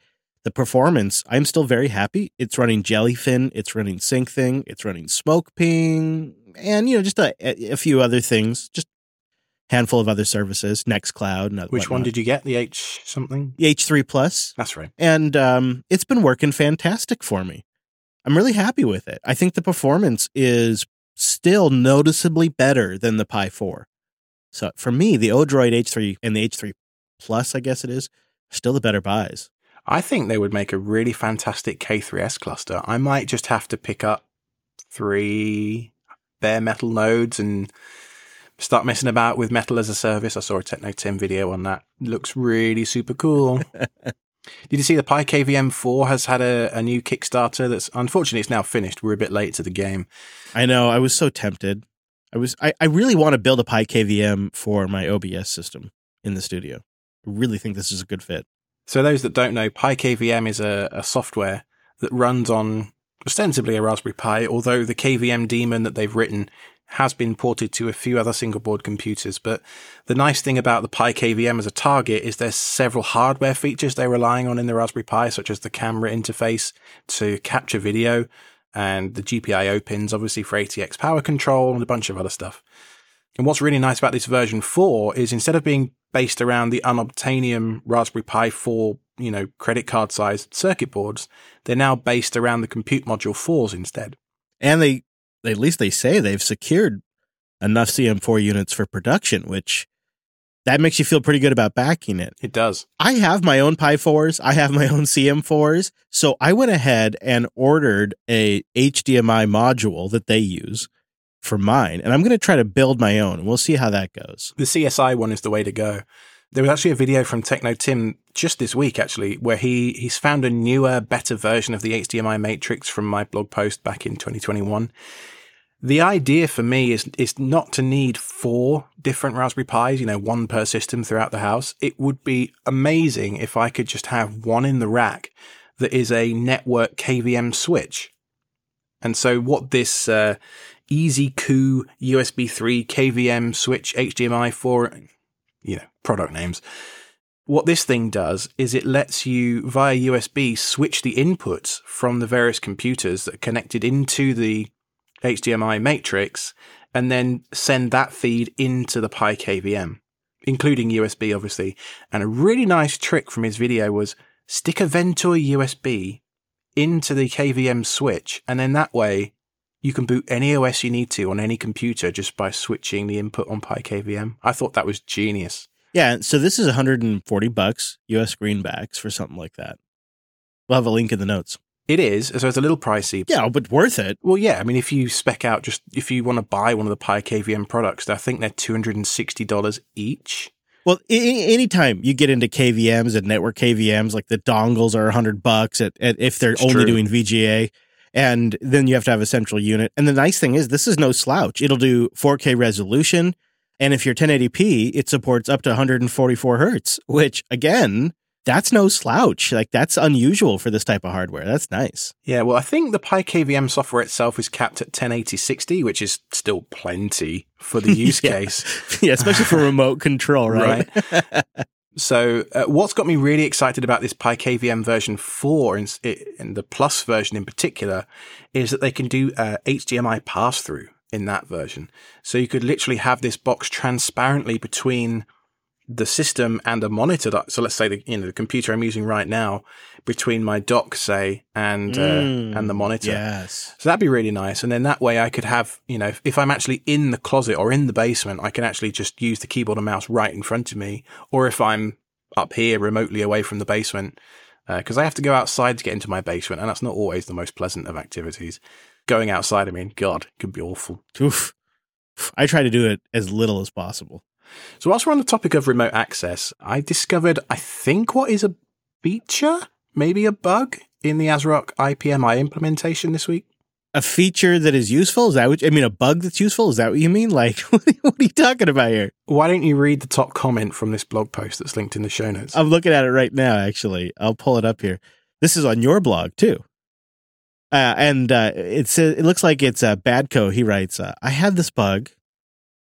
Speaker 1: the performance, I'm still very happy. It's running Jellyfin, it's running SyncThing, it's running SmokePing, and you know, just a, a few other things, just handful of other services, Nextcloud. And
Speaker 3: Which one did you get? The H something?
Speaker 1: The H3 Plus.
Speaker 3: That's right.
Speaker 1: And um, it's been working fantastic for me. I'm really happy with it. I think the performance is still noticeably better than the Pi 4. So for me, the Odroid H3 and the H3 Plus, I guess it is, still the better buys.
Speaker 3: I think they would make a really fantastic K3S cluster. I might just have to pick up three bare metal nodes and start messing about with metal as a service. I saw a Techno Tim video on that. Looks really super cool. [laughs] Did you see the Pi KVM 4 has had a, a new Kickstarter that's unfortunately it's now finished. We're a bit late to the game.
Speaker 1: I know. I was so tempted. I was I, I really want to build a Pi KVM for my OBS system in the studio. I really think this is a good fit.
Speaker 3: So those that don't know, Pi KVM is a, a software that runs on ostensibly a Raspberry Pi, although the KVM daemon that they've written has been ported to a few other single board computers. But the nice thing about the Pi KVM as a target is there's several hardware features they're relying on in the Raspberry Pi, such as the camera interface to capture video and the GPIO pins, obviously for ATX power control and a bunch of other stuff. And what's really nice about this version 4 is instead of being based around the unobtainium Raspberry Pi 4, you know, credit card sized circuit boards, they're now based around the Compute Module 4s instead.
Speaker 1: And they at least they say they've secured enough CM4 units for production, which that makes you feel pretty good about backing it.
Speaker 3: It does.
Speaker 1: I have my own Pi 4s. I have my [laughs] own CM4s. So I went ahead and ordered a HDMI module that they use for mine. And I'm going to try to build my own. We'll see how that goes.
Speaker 3: The CSI one is the way to go. There was actually a video from Techno Tim just this week, actually, where he, he's found a newer, better version of the HDMI matrix from my blog post back in 2021. The idea for me is is not to need four different Raspberry Pis, you know, one per system throughout the house. It would be amazing if I could just have one in the rack that is a network KVM switch. And so what this uh, EZCOO USB 3 KVM switch HDMI 4, you know, product names. What this thing does is it lets you via USB switch the inputs from the various computers that are connected into the HDMI matrix and then send that feed into the Pi KVM, including USB, obviously. And a really nice trick from his video was stick a Ventoy USB into the KVM switch, and then that way you can boot any OS you need to on any computer just by switching the input on Pi KVM. I thought that was genius.
Speaker 1: Yeah, so this is 140 bucks US greenbacks for something like that. We'll have a link in the notes.
Speaker 3: It is, so it's a little pricey.
Speaker 1: Yeah, but worth it.
Speaker 3: Well, yeah. I mean, if you spec out just if you want to buy one of the Pi KVM products, I think they're two hundred and sixty dollars each.
Speaker 1: Well, I- anytime you get into KVMs and network KVMs, like the dongles are a hundred bucks at, at, if they're
Speaker 3: It's
Speaker 1: only
Speaker 3: true.
Speaker 1: doing VGA, and then you have to have a central unit. And the nice thing is, this is no slouch. It'll do 4K resolution, and if you're 1080p, it supports up to 144 hertz, which again, that's no slouch. Like that's unusual for this type of hardware. That's nice.
Speaker 3: Yeah, well, I think the Pi KVM software itself is capped at 1080 60, which is still plenty for the [laughs] use
Speaker 1: Yeah.
Speaker 3: case. [laughs]
Speaker 1: yeah, especially for remote control, right? [laughs]
Speaker 3: So, uh, what's got me really excited about this Pi KVM version 4 and, and the Plus version in particular is that they can do uh, HDMI pass through in that version. So, you could literally have this box transparently between the system and a monitor. That, so let's say the you know the computer I'm using right now between my dock, say, and uh,
Speaker 1: Mm,
Speaker 3: and the monitor.
Speaker 1: Yes.
Speaker 3: So that'd be really nice. And then that way I could have, you know, if, if I'm actually in the closet or in the basement, I can actually just use the keyboard and mouse right in front of me. Or if I'm up here remotely away from the basement, because I have to go outside to get into my basement, and that's not always the most pleasant of activities. Going outside, I mean, God, it could be awful.
Speaker 1: Oof. I try to do it as little as possible.
Speaker 3: So whilst we're on the topic of remote access, I discovered, I think, what is a feature, maybe a bug in the ASRock IPMI implementation this week.
Speaker 1: A feature that is useful? Is that what I mean? A bug that's useful? Is that what you mean? [laughs] Like, what are you talking about here?
Speaker 3: Why don't you read the top comment from this blog post that's linked in the show notes?
Speaker 1: I'm looking at it right now, actually. I'll pull it up here. This is on your blog, too. Uh, and uh, it's it looks like it's uh, Badco. He writes, uh, "I had this bug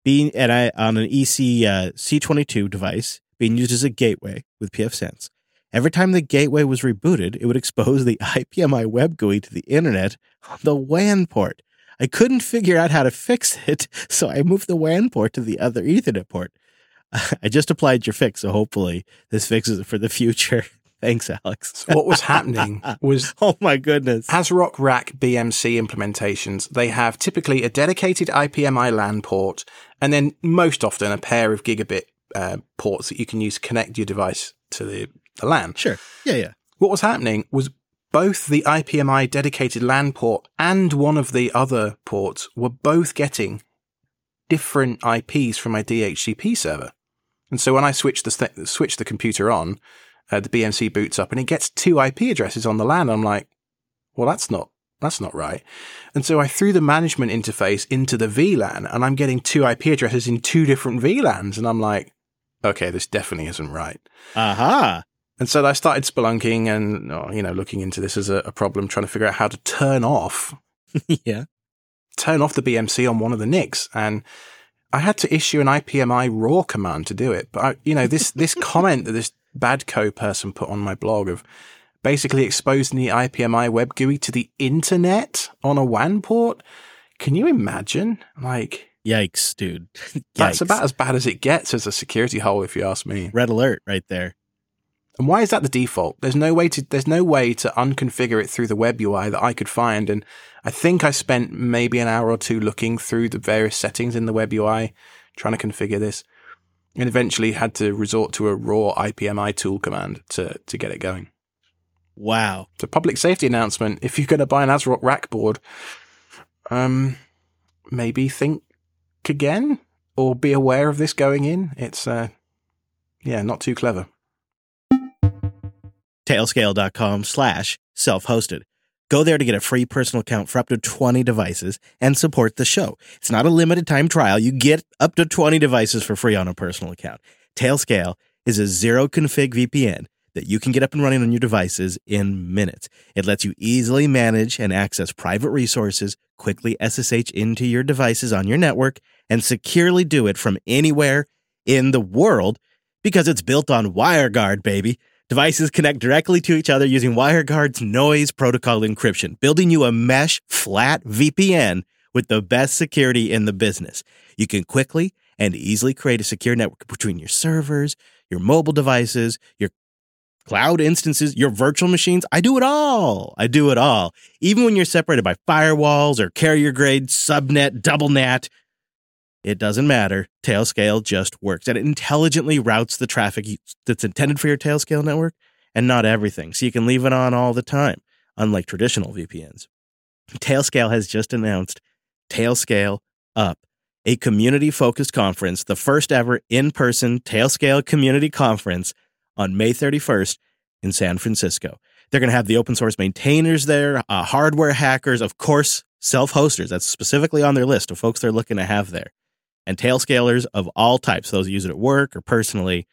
Speaker 1: being and I on an EC uh, C22 device being used as a gateway with pfSense. Every time the gateway was rebooted, it would expose the [laughs] IPMI web GUI to the internet on the WAN port. I couldn't figure out how to fix it, [laughs] so I moved the WAN port to the other Ethernet port. [laughs] I just applied your fix, so hopefully this fixes it for the future. Thanks, Alex.
Speaker 3: So what was happening was
Speaker 1: Oh my goodness.
Speaker 3: ASRock Rack BMC implementations, they have typically a dedicated IPMI LAN port and then most often a pair of gigabit uh, ports that you can use to connect your device to the, the LAN.
Speaker 1: Sure. Yeah, yeah.
Speaker 3: What was happening was both the IPMI dedicated LAN port and one of the other ports were both getting different IPs from my DHCP server. And so when I switch the, st- switch the computer on, uh, the BMC boots up and it gets two IP addresses on the LAN. I'm like, well, that's not, that's not right. And so I threw the management interface into the VLAN and I'm getting two IP addresses in two different VLANs. And I'm like, okay, this definitely isn't right.
Speaker 1: Aha.
Speaker 3: And so I started spelunking and, oh, you know, looking into this as a, a problem, trying to figure out how to turn off, [laughs]
Speaker 1: yeah.
Speaker 3: turn off the BMC on one of the NICs. And I had to issue an IPMI raw command to do it. But I, you know, this, this [laughs] comment that this bad Badco person put on my blog of basically exposing the IPMI web GUI to the internet on a WAN port. Can you imagine? Like,
Speaker 1: Yikes, dude. [laughs]
Speaker 3: that's about as bad as it gets as a security hole, if you ask me.
Speaker 1: red alert right there.
Speaker 3: And why is that the default? There's no way to there's no way to unconfigure it through the web UI that I could find. And I think I spent maybe an hour or two looking through the various settings in the web UI, trying to configure this, and eventually had to resort to a raw IPMI tool command to to get it going.
Speaker 1: Wow.
Speaker 3: So public safety announcement: if you're going to buy an ASRock rack board, um, maybe think again or be aware of this going in. It's uh, yeah, not too clever.
Speaker 1: Tailscale.com slash self-hosted. Go there to get a free personal account for up to 20 devices and support the show. It's not a limited time trial. You get up to 20 devices for free on a personal account. Tailscale is a zero config VPN that you can get up and running on your devices in minutes. It lets you easily manage and access private resources, quickly SSH into your devices on your network, and securely do it from anywhere in the world because it's built on WireGuard, baby. Devices connect directly to each other using WireGuard's noise protocol encryption, building you a mesh flat VPN with the best security in the business. You can quickly and easily create a secure network between your servers, your mobile devices, your cloud instances, your virtual machines. I do it all. I do it all. Even when you're separated by firewalls or carrier grade, subnet, double NAT, it doesn't matter. Tailscale just works and it intelligently routes the traffic that's intended for your Tailscale network and not everything. So you can leave it on all the time, unlike traditional VPNs. Tailscale has just announced Tailscale Up, a community focused conference, the first ever in person Tailscale community conference on May 31st in San Francisco. They're going to have the open source maintainers there, uh, hardware hackers, of course, self hosters. That's specifically on their list of folks they're looking to have there, and tailscalers of all types, those who use it at work or personally.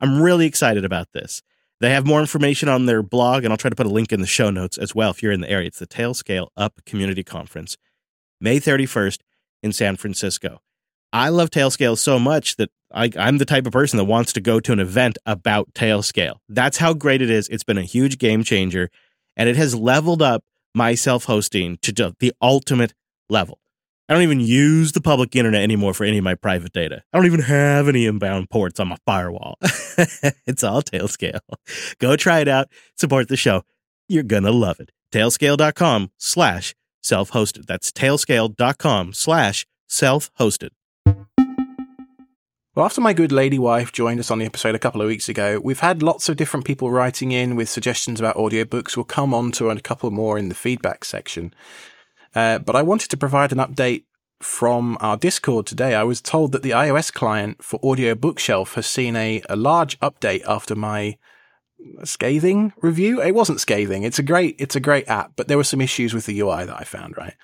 Speaker 1: I'm really excited about this. They have more information on their blog, and I'll try to put a link in the show notes as well if you're in the area. It's the Tailscale Up Community Conference, May 31st in San Francisco. I love Tailscale so much that I, I'm the type of person that wants to go to an event about Tailscale. That's how great it is. It's been a huge game changer, and it has leveled up my self hosting to the ultimate level. I don't even use the public internet anymore for any of my private data. I don't even have any inbound ports on my firewall. [laughs] it's all Tailscale. Go try it out. Support the show. You're gonna love it. Tailscale.com slash self-hosted. That's tailscale.com slash self-hosted.
Speaker 3: Well, after my good lady wife joined us on the episode a couple of weeks ago, we've had lots of different people writing in with suggestions about audiobooks. We'll come on to a couple more in the feedback section. Uh, but I wanted to provide an update from our Discord today. I was told that the iOS client for Audio Bookshelf has seen a, a large update after my scathing review. It wasn't scathing. It's a great, it's a great app, but there were some issues with the UI that I found, right?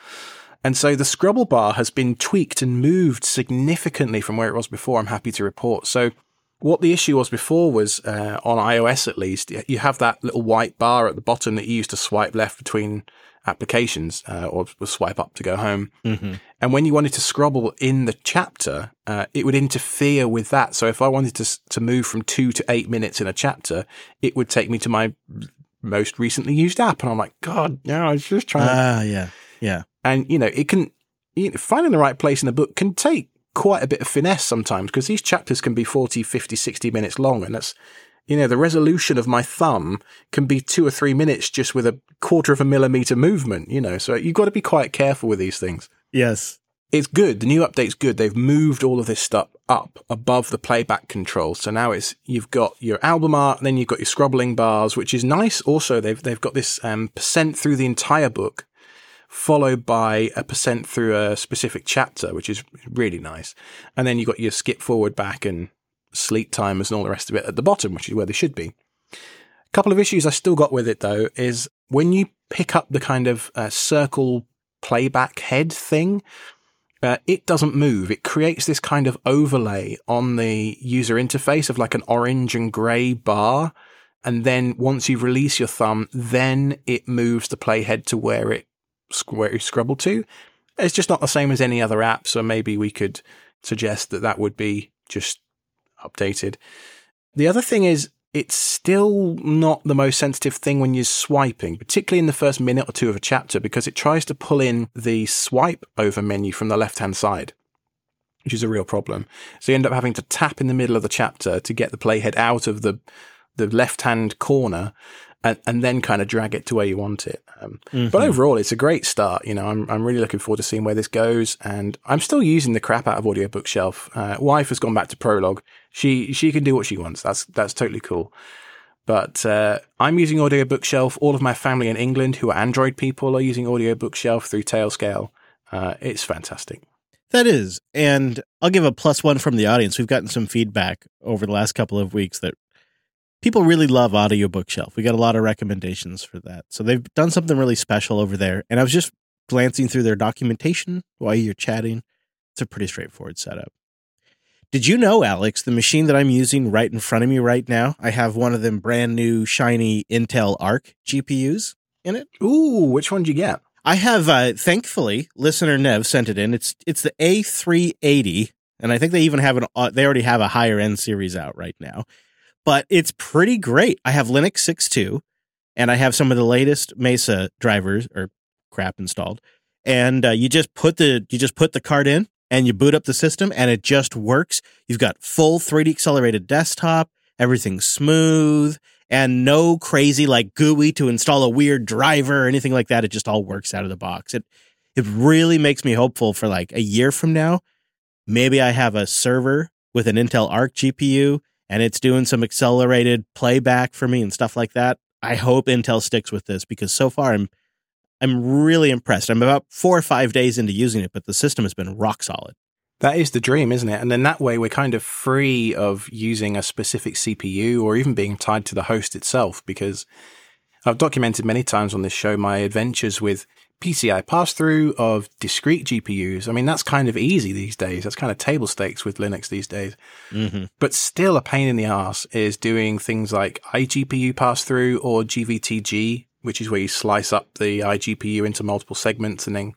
Speaker 3: And so the scrubble bar has been tweaked and moved significantly from where it was before. I'm happy to report. So what the issue was before was uh, on iOS at least, you have that little white bar at the bottom that you use to swipe left between applications uh, or swipe up to go home. Mm-hmm. And when you wanted to scrubble in the chapter, uh, it would interfere with that. So if I wanted to to move from two to eight minutes in a chapter, it would take me to my most recently used app, and I'm like, God, no, I was just trying.
Speaker 1: Ah, uh, yeah, yeah.
Speaker 3: And you know, it can you know, finding the right place in a book can take quite a bit of finesse sometimes because these chapters can be 40, 50, 60 minutes long. And that's, you know, the resolution of my thumb can be two or three minutes just with a quarter of a millimeter movement, you know, so you've got to be quite careful with these things.
Speaker 1: Yes.
Speaker 3: It's good. The new update's good. They've moved all of this stuff up above the playback control. So now it's, you've got your album art, and then you've got your scrobbling bars, which is nice. Also, they've, they've got this, um, percent through the entire book followed by a percent through a specific chapter, which is really nice. And then you've got your skip forward back and sleep timers and all the rest of it at the bottom, which is where they should be. A couple of issues I still got with it though is when you pick up the kind of uh, circle playback head thing, uh, it doesn't move. It creates this kind of overlay on the user interface of like an orange and grey bar. And then once you release your thumb, then it moves the playhead to where it where you scrubble to. It's just not the same as any other app, so maybe we could suggest that that would be just updated. The other thing is, it's still not the most sensitive thing when you're swiping, particularly in the first minute or two of a chapter, because it tries to pull in the swipe over menu from the left hand side, which is a real problem. So you end up having to tap in the middle of the chapter to get the playhead out of the the left hand corner and, and then kind of drag it to where you want it. Um, mm-hmm. But overall, it's a great start. You know, I'm, I'm really looking forward to seeing where this goes. And I'm still using the crap out of Audio Bookshelf. Uh, wife has gone back to Prologue. She, she can do what she wants. That's, that's totally cool. But uh, I'm using Audio Bookshelf. All of my family in England who are Android people are using Audio Bookshelf through Tailscale. Uh, it's fantastic.
Speaker 1: That is. And I'll give a plus one from the audience. We've gotten some feedback over the last couple of weeks that people really love Audio Bookshelf. We got a lot of recommendations for that. So they've done something really special over there. And I was just glancing through their documentation while you're chatting. It's a pretty straightforward setup. Did you know, Alex, the machine that I'm using right in front of me right now, I have one of them brand new shiny Intel Arc GPUs in it.
Speaker 3: Ooh, which one did you get?
Speaker 1: I have, uh, thankfully, listener Nev sent it in. It's it's the A380, and I think they even have an. They already have a higher end series out right now but it's pretty great. I have Linux 6.2 and I have some of the latest Mesa drivers or crap installed. And uh, you just put the you just put the card in and you boot up the system and it just works. You've got full 3D accelerated desktop, everything's smooth and no crazy like GUI to install a weird driver or anything like that. It just all works out of the box. It it really makes me hopeful for like a year from now. Maybe I have a server with an Intel Arc GPU and it's doing some accelerated playback for me and stuff like that. I hope Intel sticks with this because so far I'm I'm really impressed. I'm about four or five days into using it, but the system has been rock solid.
Speaker 3: That is the dream, isn't it? And then that way we're kind of free of using a specific CPU or even being tied to the host itself because I've documented many times on this show my adventures with PCI pass through of discrete GPUs. I mean, that's kind of easy these days. That's kind of table stakes with Linux these days. Mm-hmm. But still, a pain in the ass is doing things like iGPU pass through or GVT-g, which is where you slice up the iGPU into multiple segments and then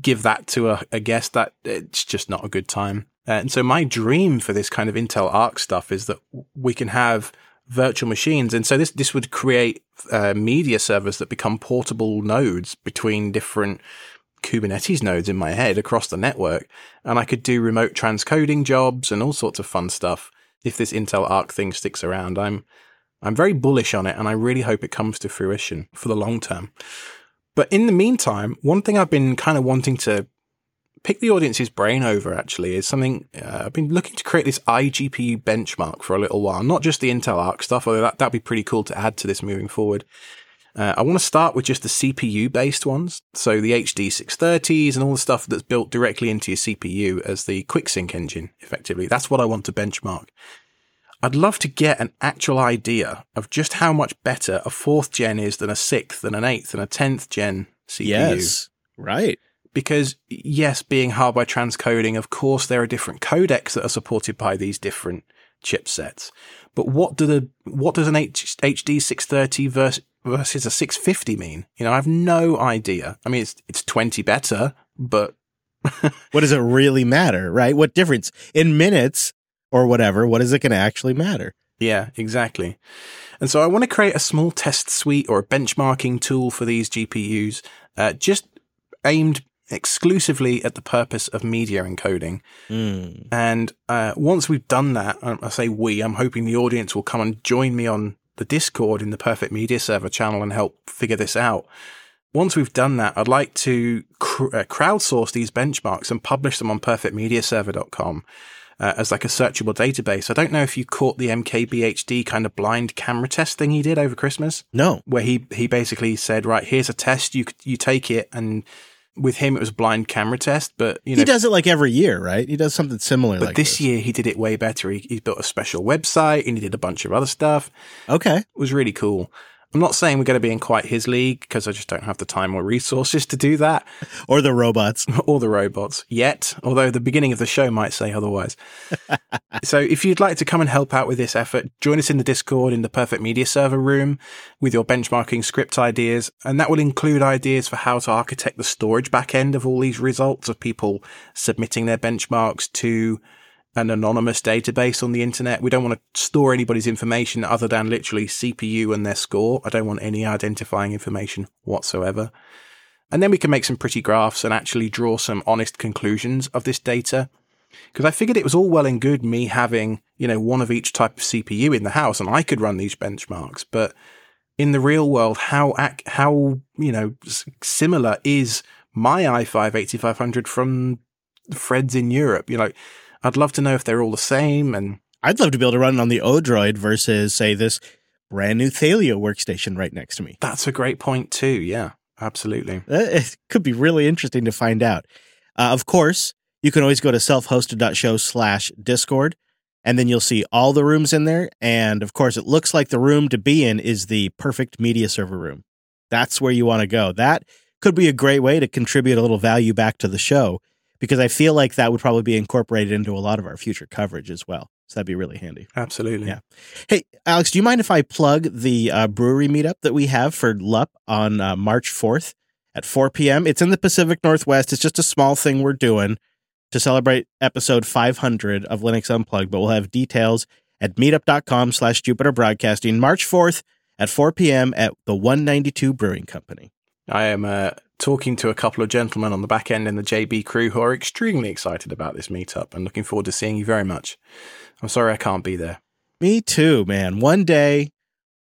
Speaker 3: give that to a, a guest. That it's just not a good time. And so, my dream for this kind of Intel Arc stuff is that we can have virtual machines. And so this, this would create uh, media servers that become portable nodes between different Kubernetes nodes in my head across the network, and I could do remote transcoding jobs and all sorts of fun stuff. If this Intel Arc thing sticks around, I'm I'm very bullish on it, and I really hope it comes to fruition for the long term. But in the meantime, one thing I've been kind of wanting to pick the audience's brain over actually is something uh, I've been looking to create this iGPU benchmark for a little while, not just the Intel Arc stuff, although that, that'd be pretty cool to add to this moving forward. Uh, I want to start with just the CPU based ones. So the HD 630s and all the stuff that's built directly into your CPU as the QuickSync engine, effectively. That's what I want to benchmark. I'd love to get an actual idea of just how much better a fourth gen is than a sixth and an eighth and a tenth gen CPU.
Speaker 1: Yes. Right.
Speaker 3: Because yes, being hardware transcoding, of course, there are different codecs that are supported by these different chipsets. But what do the what does an H, HD 630 versus versus a 650 mean? You know, I have no idea. I mean, it's it's 20 better, but [laughs]
Speaker 1: what does it really matter, right? What difference in minutes or whatever? What is it going to actually matter?
Speaker 3: Yeah, exactly. And so I want to create a small test suite or a benchmarking tool for these GPUs, uh, just aimed exclusively at the purpose of media encoding.
Speaker 1: Mm.
Speaker 3: And uh, once we've done that, I say we, I'm hoping the audience will come and join me on the Discord in the Perfect Media Server channel and help figure this out. Once we've done that, I'd like to cr- uh, crowdsource these benchmarks and publish them on perfectmediaserver.com. Uh, as like a searchable database. I don't know if you caught the MKBHD kind of blind camera test thing he did over Christmas.
Speaker 1: No,
Speaker 3: where he he basically said, right, here's a test, you you take it, and with him it was blind camera test, but you know
Speaker 1: he does it like every year, right? He does something similar.
Speaker 3: But
Speaker 1: like
Speaker 3: this, year he did it way better. He, he built a special website and he did a bunch of other stuff.
Speaker 1: Okay,
Speaker 3: It was really cool. I'm not saying we're going to be in quite his league because I just don't have the time or resources to do that [laughs]
Speaker 1: or the robots. [laughs]
Speaker 3: or the robots yet, although the beginning of the show might say otherwise. [laughs] so if you'd like to come and help out with this effort, join us in the Discord in the Perfect Media Server room with your benchmarking script ideas. And that will include ideas for how to architect the storage backend of all these results of people submitting their benchmarks to an anonymous database on the internet. We don't want to store anybody's information other than literally CPU and their score. I don't want any identifying information whatsoever. And then we can make some pretty graphs and actually draw some honest conclusions of this data. Because I figured it was all well and good me having, you know, one of each type of CPU in the house and I could run these benchmarks. But in the real world, how, how, you know, similar is my i5 8500 from Fred's in Europe? You know, I'd love to know if they're all the same and
Speaker 1: I'd love to be able to run it on the Odroid versus, say, this brand new Thelio workstation right next to me.
Speaker 3: that's a great point too. Yeah, absolutely.
Speaker 1: Uh, It could be really interesting to find out. Uh, of course, you can always go to selfhosted.show slash discord, and then you'll see all the rooms in there. And of course, it looks like the room to be in is the perfect media server room. That's where you want to go. That could be a great way to contribute a little value back to the show because I feel like that would probably be incorporated into a lot of our future coverage as well. So that'd be really handy.
Speaker 3: Absolutely.
Speaker 1: Yeah. Hey, Alex, do you mind if I plug the uh, brewery meetup that we have for LUP on uh, March 4th at 4 p.m.? It's in the Pacific Northwest. It's just a small thing we're doing to celebrate episode 500 of Linux Unplugged, but we'll have details at meetup.com slash Jupiter Broadcasting March 4th at 4 p.m. at the 192 Brewing Company.
Speaker 3: I am uh, talking to a couple of gentlemen on the back end in the JB crew who are extremely excited about this meetup and looking forward to seeing you very much. I'm sorry I can't be there.
Speaker 1: Me too, man. One day,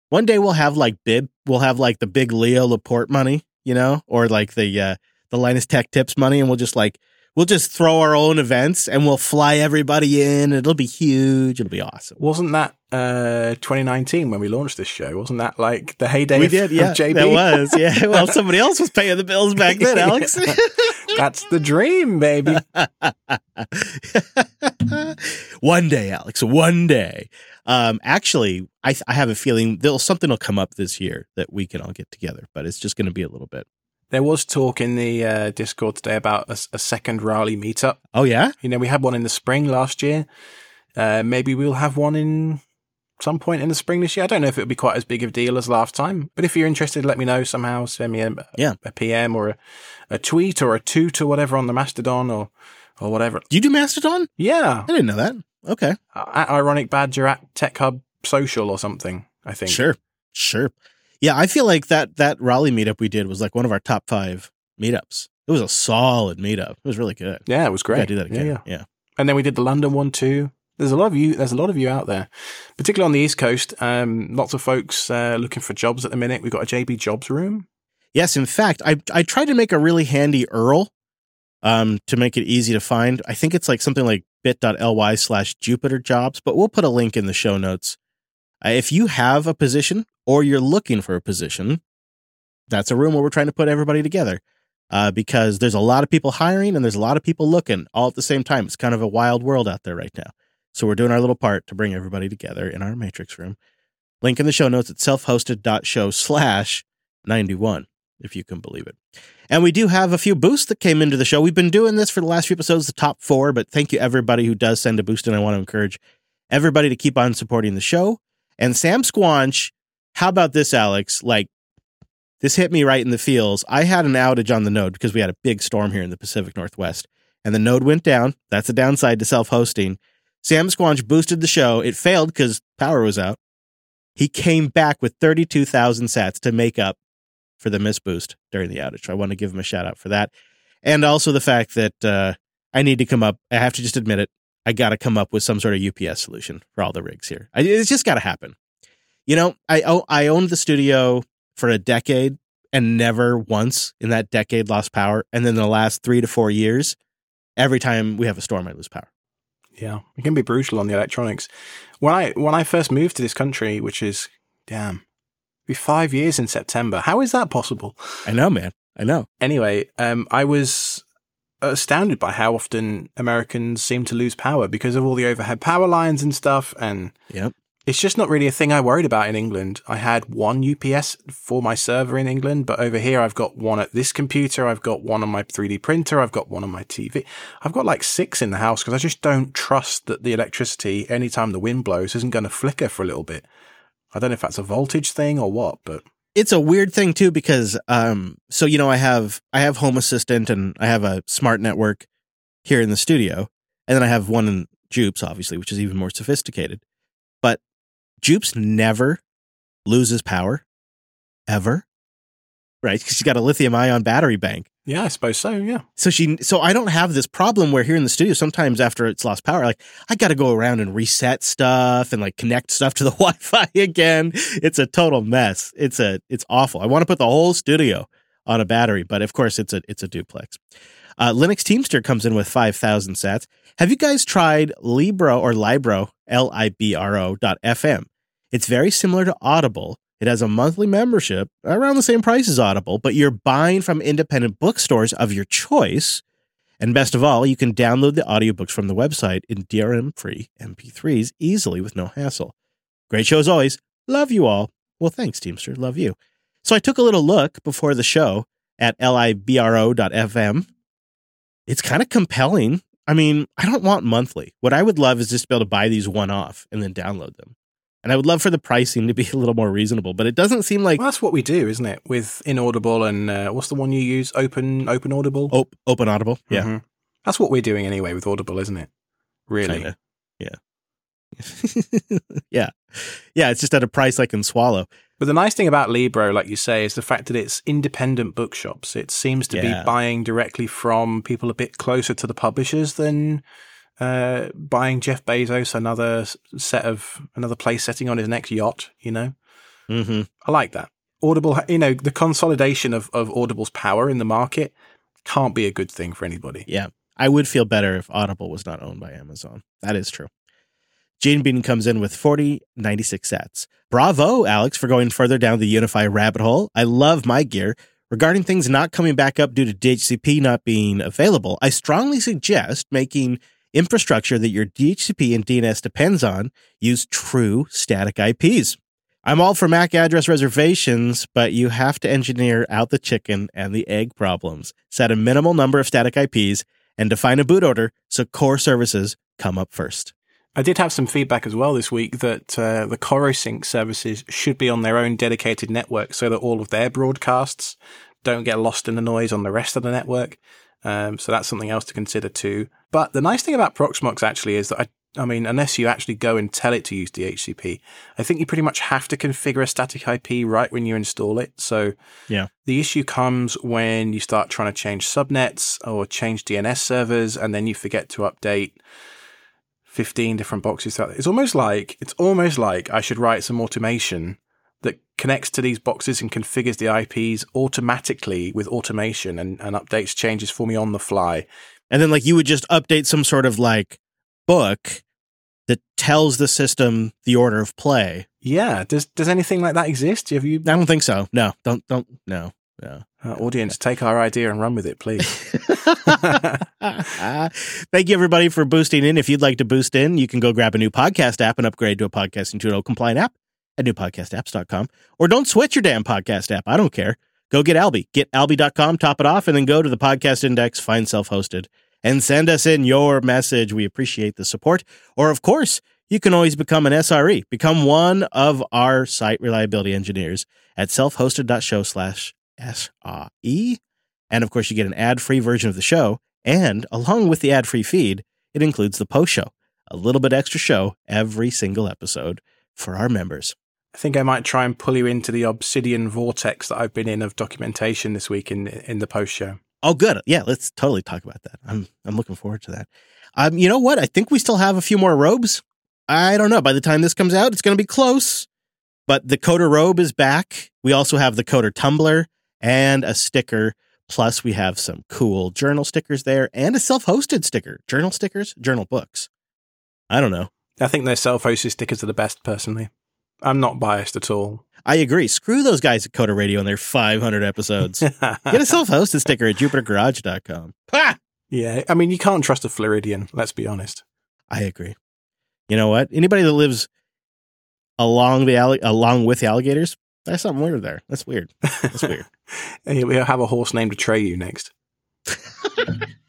Speaker 1: one day we'll have like bib, we'll have like the big Leo Laporte money, you know, or like the uh the Linus Tech Tips money, and we'll just like we'll just throw our own events and we'll fly everybody in. It'll be huge. It'll be awesome.
Speaker 3: Wasn't that uh, 2019 when we launched this show? Wasn't that like the heyday
Speaker 1: we
Speaker 3: of,
Speaker 1: did, yeah.
Speaker 3: of JB?
Speaker 1: That was, yeah. [laughs] Well, somebody else was paying the bills back then, [laughs] Alex.
Speaker 3: That's the dream, baby. [laughs]
Speaker 1: one day, Alex. One day. Um, actually, I I have a feeling there'll something will come up this year that we can all get together, but it's just going to be a little bit.
Speaker 3: There was talk in the uh, Discord today about a second Raleigh meetup.
Speaker 1: Oh yeah,
Speaker 3: You know, we had one in the spring last year. Uh, maybe we'll have one in some point in the spring this year. I don't know if it'll be quite as big of a deal as last time, but if you're interested, let me know somehow. Send me a,
Speaker 1: Yeah.
Speaker 3: a PM or a, a tweet or a toot or whatever on the Mastodon or or whatever.
Speaker 1: you do Mastodon?
Speaker 3: Yeah,
Speaker 1: I didn't know that. Okay,
Speaker 3: at Ironic Badger at Tech Hub Social or something. I think.
Speaker 1: sure, sure. Yeah, I feel like that that Raleigh meetup we did was like one of our top five meetups. It was a solid meetup. It was really good.
Speaker 3: Yeah, it was great.
Speaker 1: Yeah, do that again.
Speaker 3: Yeah,
Speaker 1: Yeah,
Speaker 3: And then we did the London one too. There's a lot of you. There's a lot of you out there, particularly on the East Coast. Um, lots of folks uh, looking for jobs at the minute. We've got a JB Jobs room.
Speaker 1: Yes, in fact, I I tried to make a really handy URL um, to make it easy to find. I think it's like something like bit.ly slash Jupiter jobs, but we'll put a link in the show notes. Uh, if you have a position or you're looking for a position, that's a room where we're trying to put everybody together uh, because there's a lot of people hiring and there's a lot of people looking all at the same time. It's kind of a wild world out there right now. So we're doing our little part to bring everybody together in our matrix room. Link in the show notes at self-hosted.show slash 91, if you can believe it. And we do have a few boosts that came into the show. We've been doing this for the last few episodes, the top four, but thank you everybody who does send a boost. And I want to encourage everybody to keep on supporting the show. And Sam Squanch, how about this, Alex? Like, this hit me right in the feels. I had an outage on the node because we had a big storm here in the Pacific Northwest, and the node went down. That's a downside to self hosting. Sam Squanch boosted the show. It failed because power was out. He came back with 32,000 sats to make up for the miss boost during the outage. I want to give him a shout out for that. And also the fact that uh, I need to come up, I have to just admit it, I got to come up with some sort of UPS solution for all the rigs here. I, it's just got to happen. You know, I, oh, I owned the studio for a decade and never once in that decade lost power. And then the last three to four years, every time we have a storm, I lose power.
Speaker 3: Yeah, it can be brutal on the electronics. When I when I first moved to this country, which is damn, be five years in September. How is that possible?
Speaker 1: I know, man. I know.
Speaker 3: Anyway, um, I was astounded by how often Americans seem to lose power because of all the overhead power lines and stuff. And
Speaker 1: Yep.
Speaker 3: it's just not really a thing I worried about in England. I had one UPS for my server in England, but over here I've got one at this computer, I've got one on my 3D printer, I've got one on my TV. I've got like six in the house because I just don't trust that the electricity, anytime the wind blows, isn't going to flicker for a little bit. I don't know if that's a voltage thing or what, but
Speaker 1: it's a weird thing too because um so you know I have I have Home Assistant and I have a smart network here in the studio and then I have one in Jupes obviously which is even more sophisticated. But Jupes never loses power ever. Right? Cuz she's got a lithium ion battery bank.
Speaker 3: Yeah, I suppose so. Yeah.
Speaker 1: So she so I don't have this problem where here in the studio sometimes after it's lost power like I got to go around and reset stuff and like connect stuff to the [laughs] Wi-Fi again. It's a total mess. It's a it's awful. I want to put the whole studio on a battery, but of course it's a it's a duplex. Uh, Linux Teamster comes in with 5,000 sats. Have you guys tried Libro or Libro, L I B R O dot FM? It's very similar to Audible. It has a monthly membership around the same price as Audible, but you're buying from independent bookstores of your choice. And best of all, you can download the audiobooks from the website in DRM free MP3s easily with no hassle. Great show as always. Love you all. Well, thanks, Teamster. Love you. So I took a little look before the show at libro.fm. It's kind of compelling. I mean, I don't want monthly. What I would love is just be able to buy these one off and then download them. And I would love for the pricing to be [laughs] a little more reasonable, but it doesn't seem like
Speaker 3: Well, that's what we do, isn't it? With Inaudible and uh, what's the one you use? Open Open Audible.
Speaker 1: op- open audible. Yeah.
Speaker 3: Mhm. that's what we're doing anyway with Audible, isn't it? Really?
Speaker 1: Kinda. Yeah. [laughs] yeah. Yeah. It's just at a price I can swallow.
Speaker 3: But the nice thing about Libro, like you say, is the fact that it's independent bookshops. It seems to
Speaker 1: Yeah.
Speaker 3: be buying directly from people a bit closer to the publishers than uh, buying Jeff Bezos another set of another place setting on his next yacht. You know,
Speaker 1: hmm
Speaker 3: I like that. Audible, you know, the consolidation of, of Audible's power in the market can't be a good thing for anybody.
Speaker 1: Yeah. I would feel better if Audible was not owned by Amazon. That is true. Gene Bean comes in with 4096 sets. Bravo, Alex, for going further down the UniFi rabbit hole. I love my gear. Regarding things not coming back up due to DHCP not being available, I strongly suggest making infrastructure that your DHCP and DNS depends on use true static IPs. I'm all for MAC address reservations, but you have to engineer out the chicken and the egg problems. Set a minimal number of static IPs and define a boot order so core services come up first.
Speaker 3: I did have some feedback as well this week that uh, the CoroSync services should be on their own dedicated network so that all of their broadcasts don't get lost in the noise on the rest of the network. Um, so that's something else to consider too. But the nice thing about Proxmox actually is that I I mean, unless you actually go and tell it to use DHCP, I think you pretty much have to configure a static IP right when you install it. So
Speaker 1: Yeah.
Speaker 3: the issue comes when you start trying to change subnets or change DNS servers, and then you forget to update 15 different boxes. It's almost like, it's almost like I should write some automation that connects to these boxes and configures the IPs automatically with automation and, and updates changes for me on the fly.
Speaker 1: And then like you would just update some sort of like book that tells the system the order of play.
Speaker 3: Yeah. Does does anything like that exist? Have you,
Speaker 1: I don't think so. No, don't don't no. No.
Speaker 3: uh, audience, take our idea and run with it, please? [laughs]
Speaker 1: Thank you everybody for boosting in. If you'd like to boost in, you can go grab a new podcast app and upgrade to a podcasting 2.0 compliant app at newpodcastapps.com. Or don't switch your damn podcast app. I don't care. Go get Alby. Get Alby.com, top it off, and then go to the podcast index, find self-hosted, and send us in your message. We appreciate the support. Or of course, you can always become an SRE. Become one of our site reliability engineers at self-hosted.show slash SRE. And of course, you get an ad free version of the show. And along with the ad free feed, it includes the post show, a little bit extra show every single episode for our members.
Speaker 3: I think I might try and pull you into the obsidian vortex that I've been in of documentation this week in in the post show.
Speaker 1: Oh, good. Yeah, let's totally talk about that. I'm I'm looking forward to that. Um, you know what? I think we still have a few more robes. I don't know. By the time this comes out, it's going to be close. But the Coder robe is back. We also have the Coder tumbler and a sticker. Plus, we have some cool journal stickers there and a self-hosted sticker. Journal stickers, journal books. I don't know.
Speaker 3: I think their self-hosted stickers are the best, personally. I'm not biased at all.
Speaker 1: I agree. Screw those guys at Coder Radio and their 500 episodes. Get a self-hosted [laughs] sticker at jupitergarage.com. Ha!
Speaker 3: yeah, I mean, you can't trust a Floridian. Let's be honest.
Speaker 1: I agree. You know what? Anybody that lives along the alli- along with the alligators, that's something weird there. That's weird. That's weird. [laughs]
Speaker 3: We'll have a horse named Atreyu next. [laughs]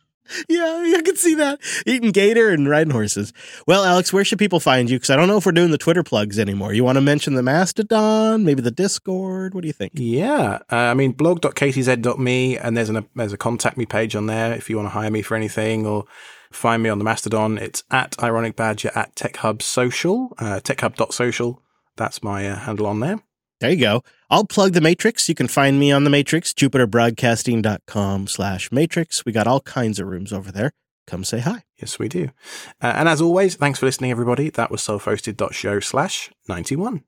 Speaker 1: yeah, I can see that. Eating gator and riding horses. Well, Alex, where should people find you? Because I don't know if we're doing the Twitter plugs anymore. You want to mention the Mastodon, maybe the Discord? What do you think?
Speaker 3: Yeah, uh, I mean, blog.ktz.me, and there's an, there's a contact me page on there if you want to hire me for anything or find me on the Mastodon. It's at Ironic Badger at TechHub Social, uh, techhub.social. That's my uh, handle on there.
Speaker 1: There you go. I'll plug the Matrix. You can find me on the Matrix, jupiterbroadcasting.com slash Matrix. We got all kinds of rooms over there. Come say hi.
Speaker 3: Yes, we do. Uh, and as always, thanks for listening, everybody. That was self-hosted.show slash 91.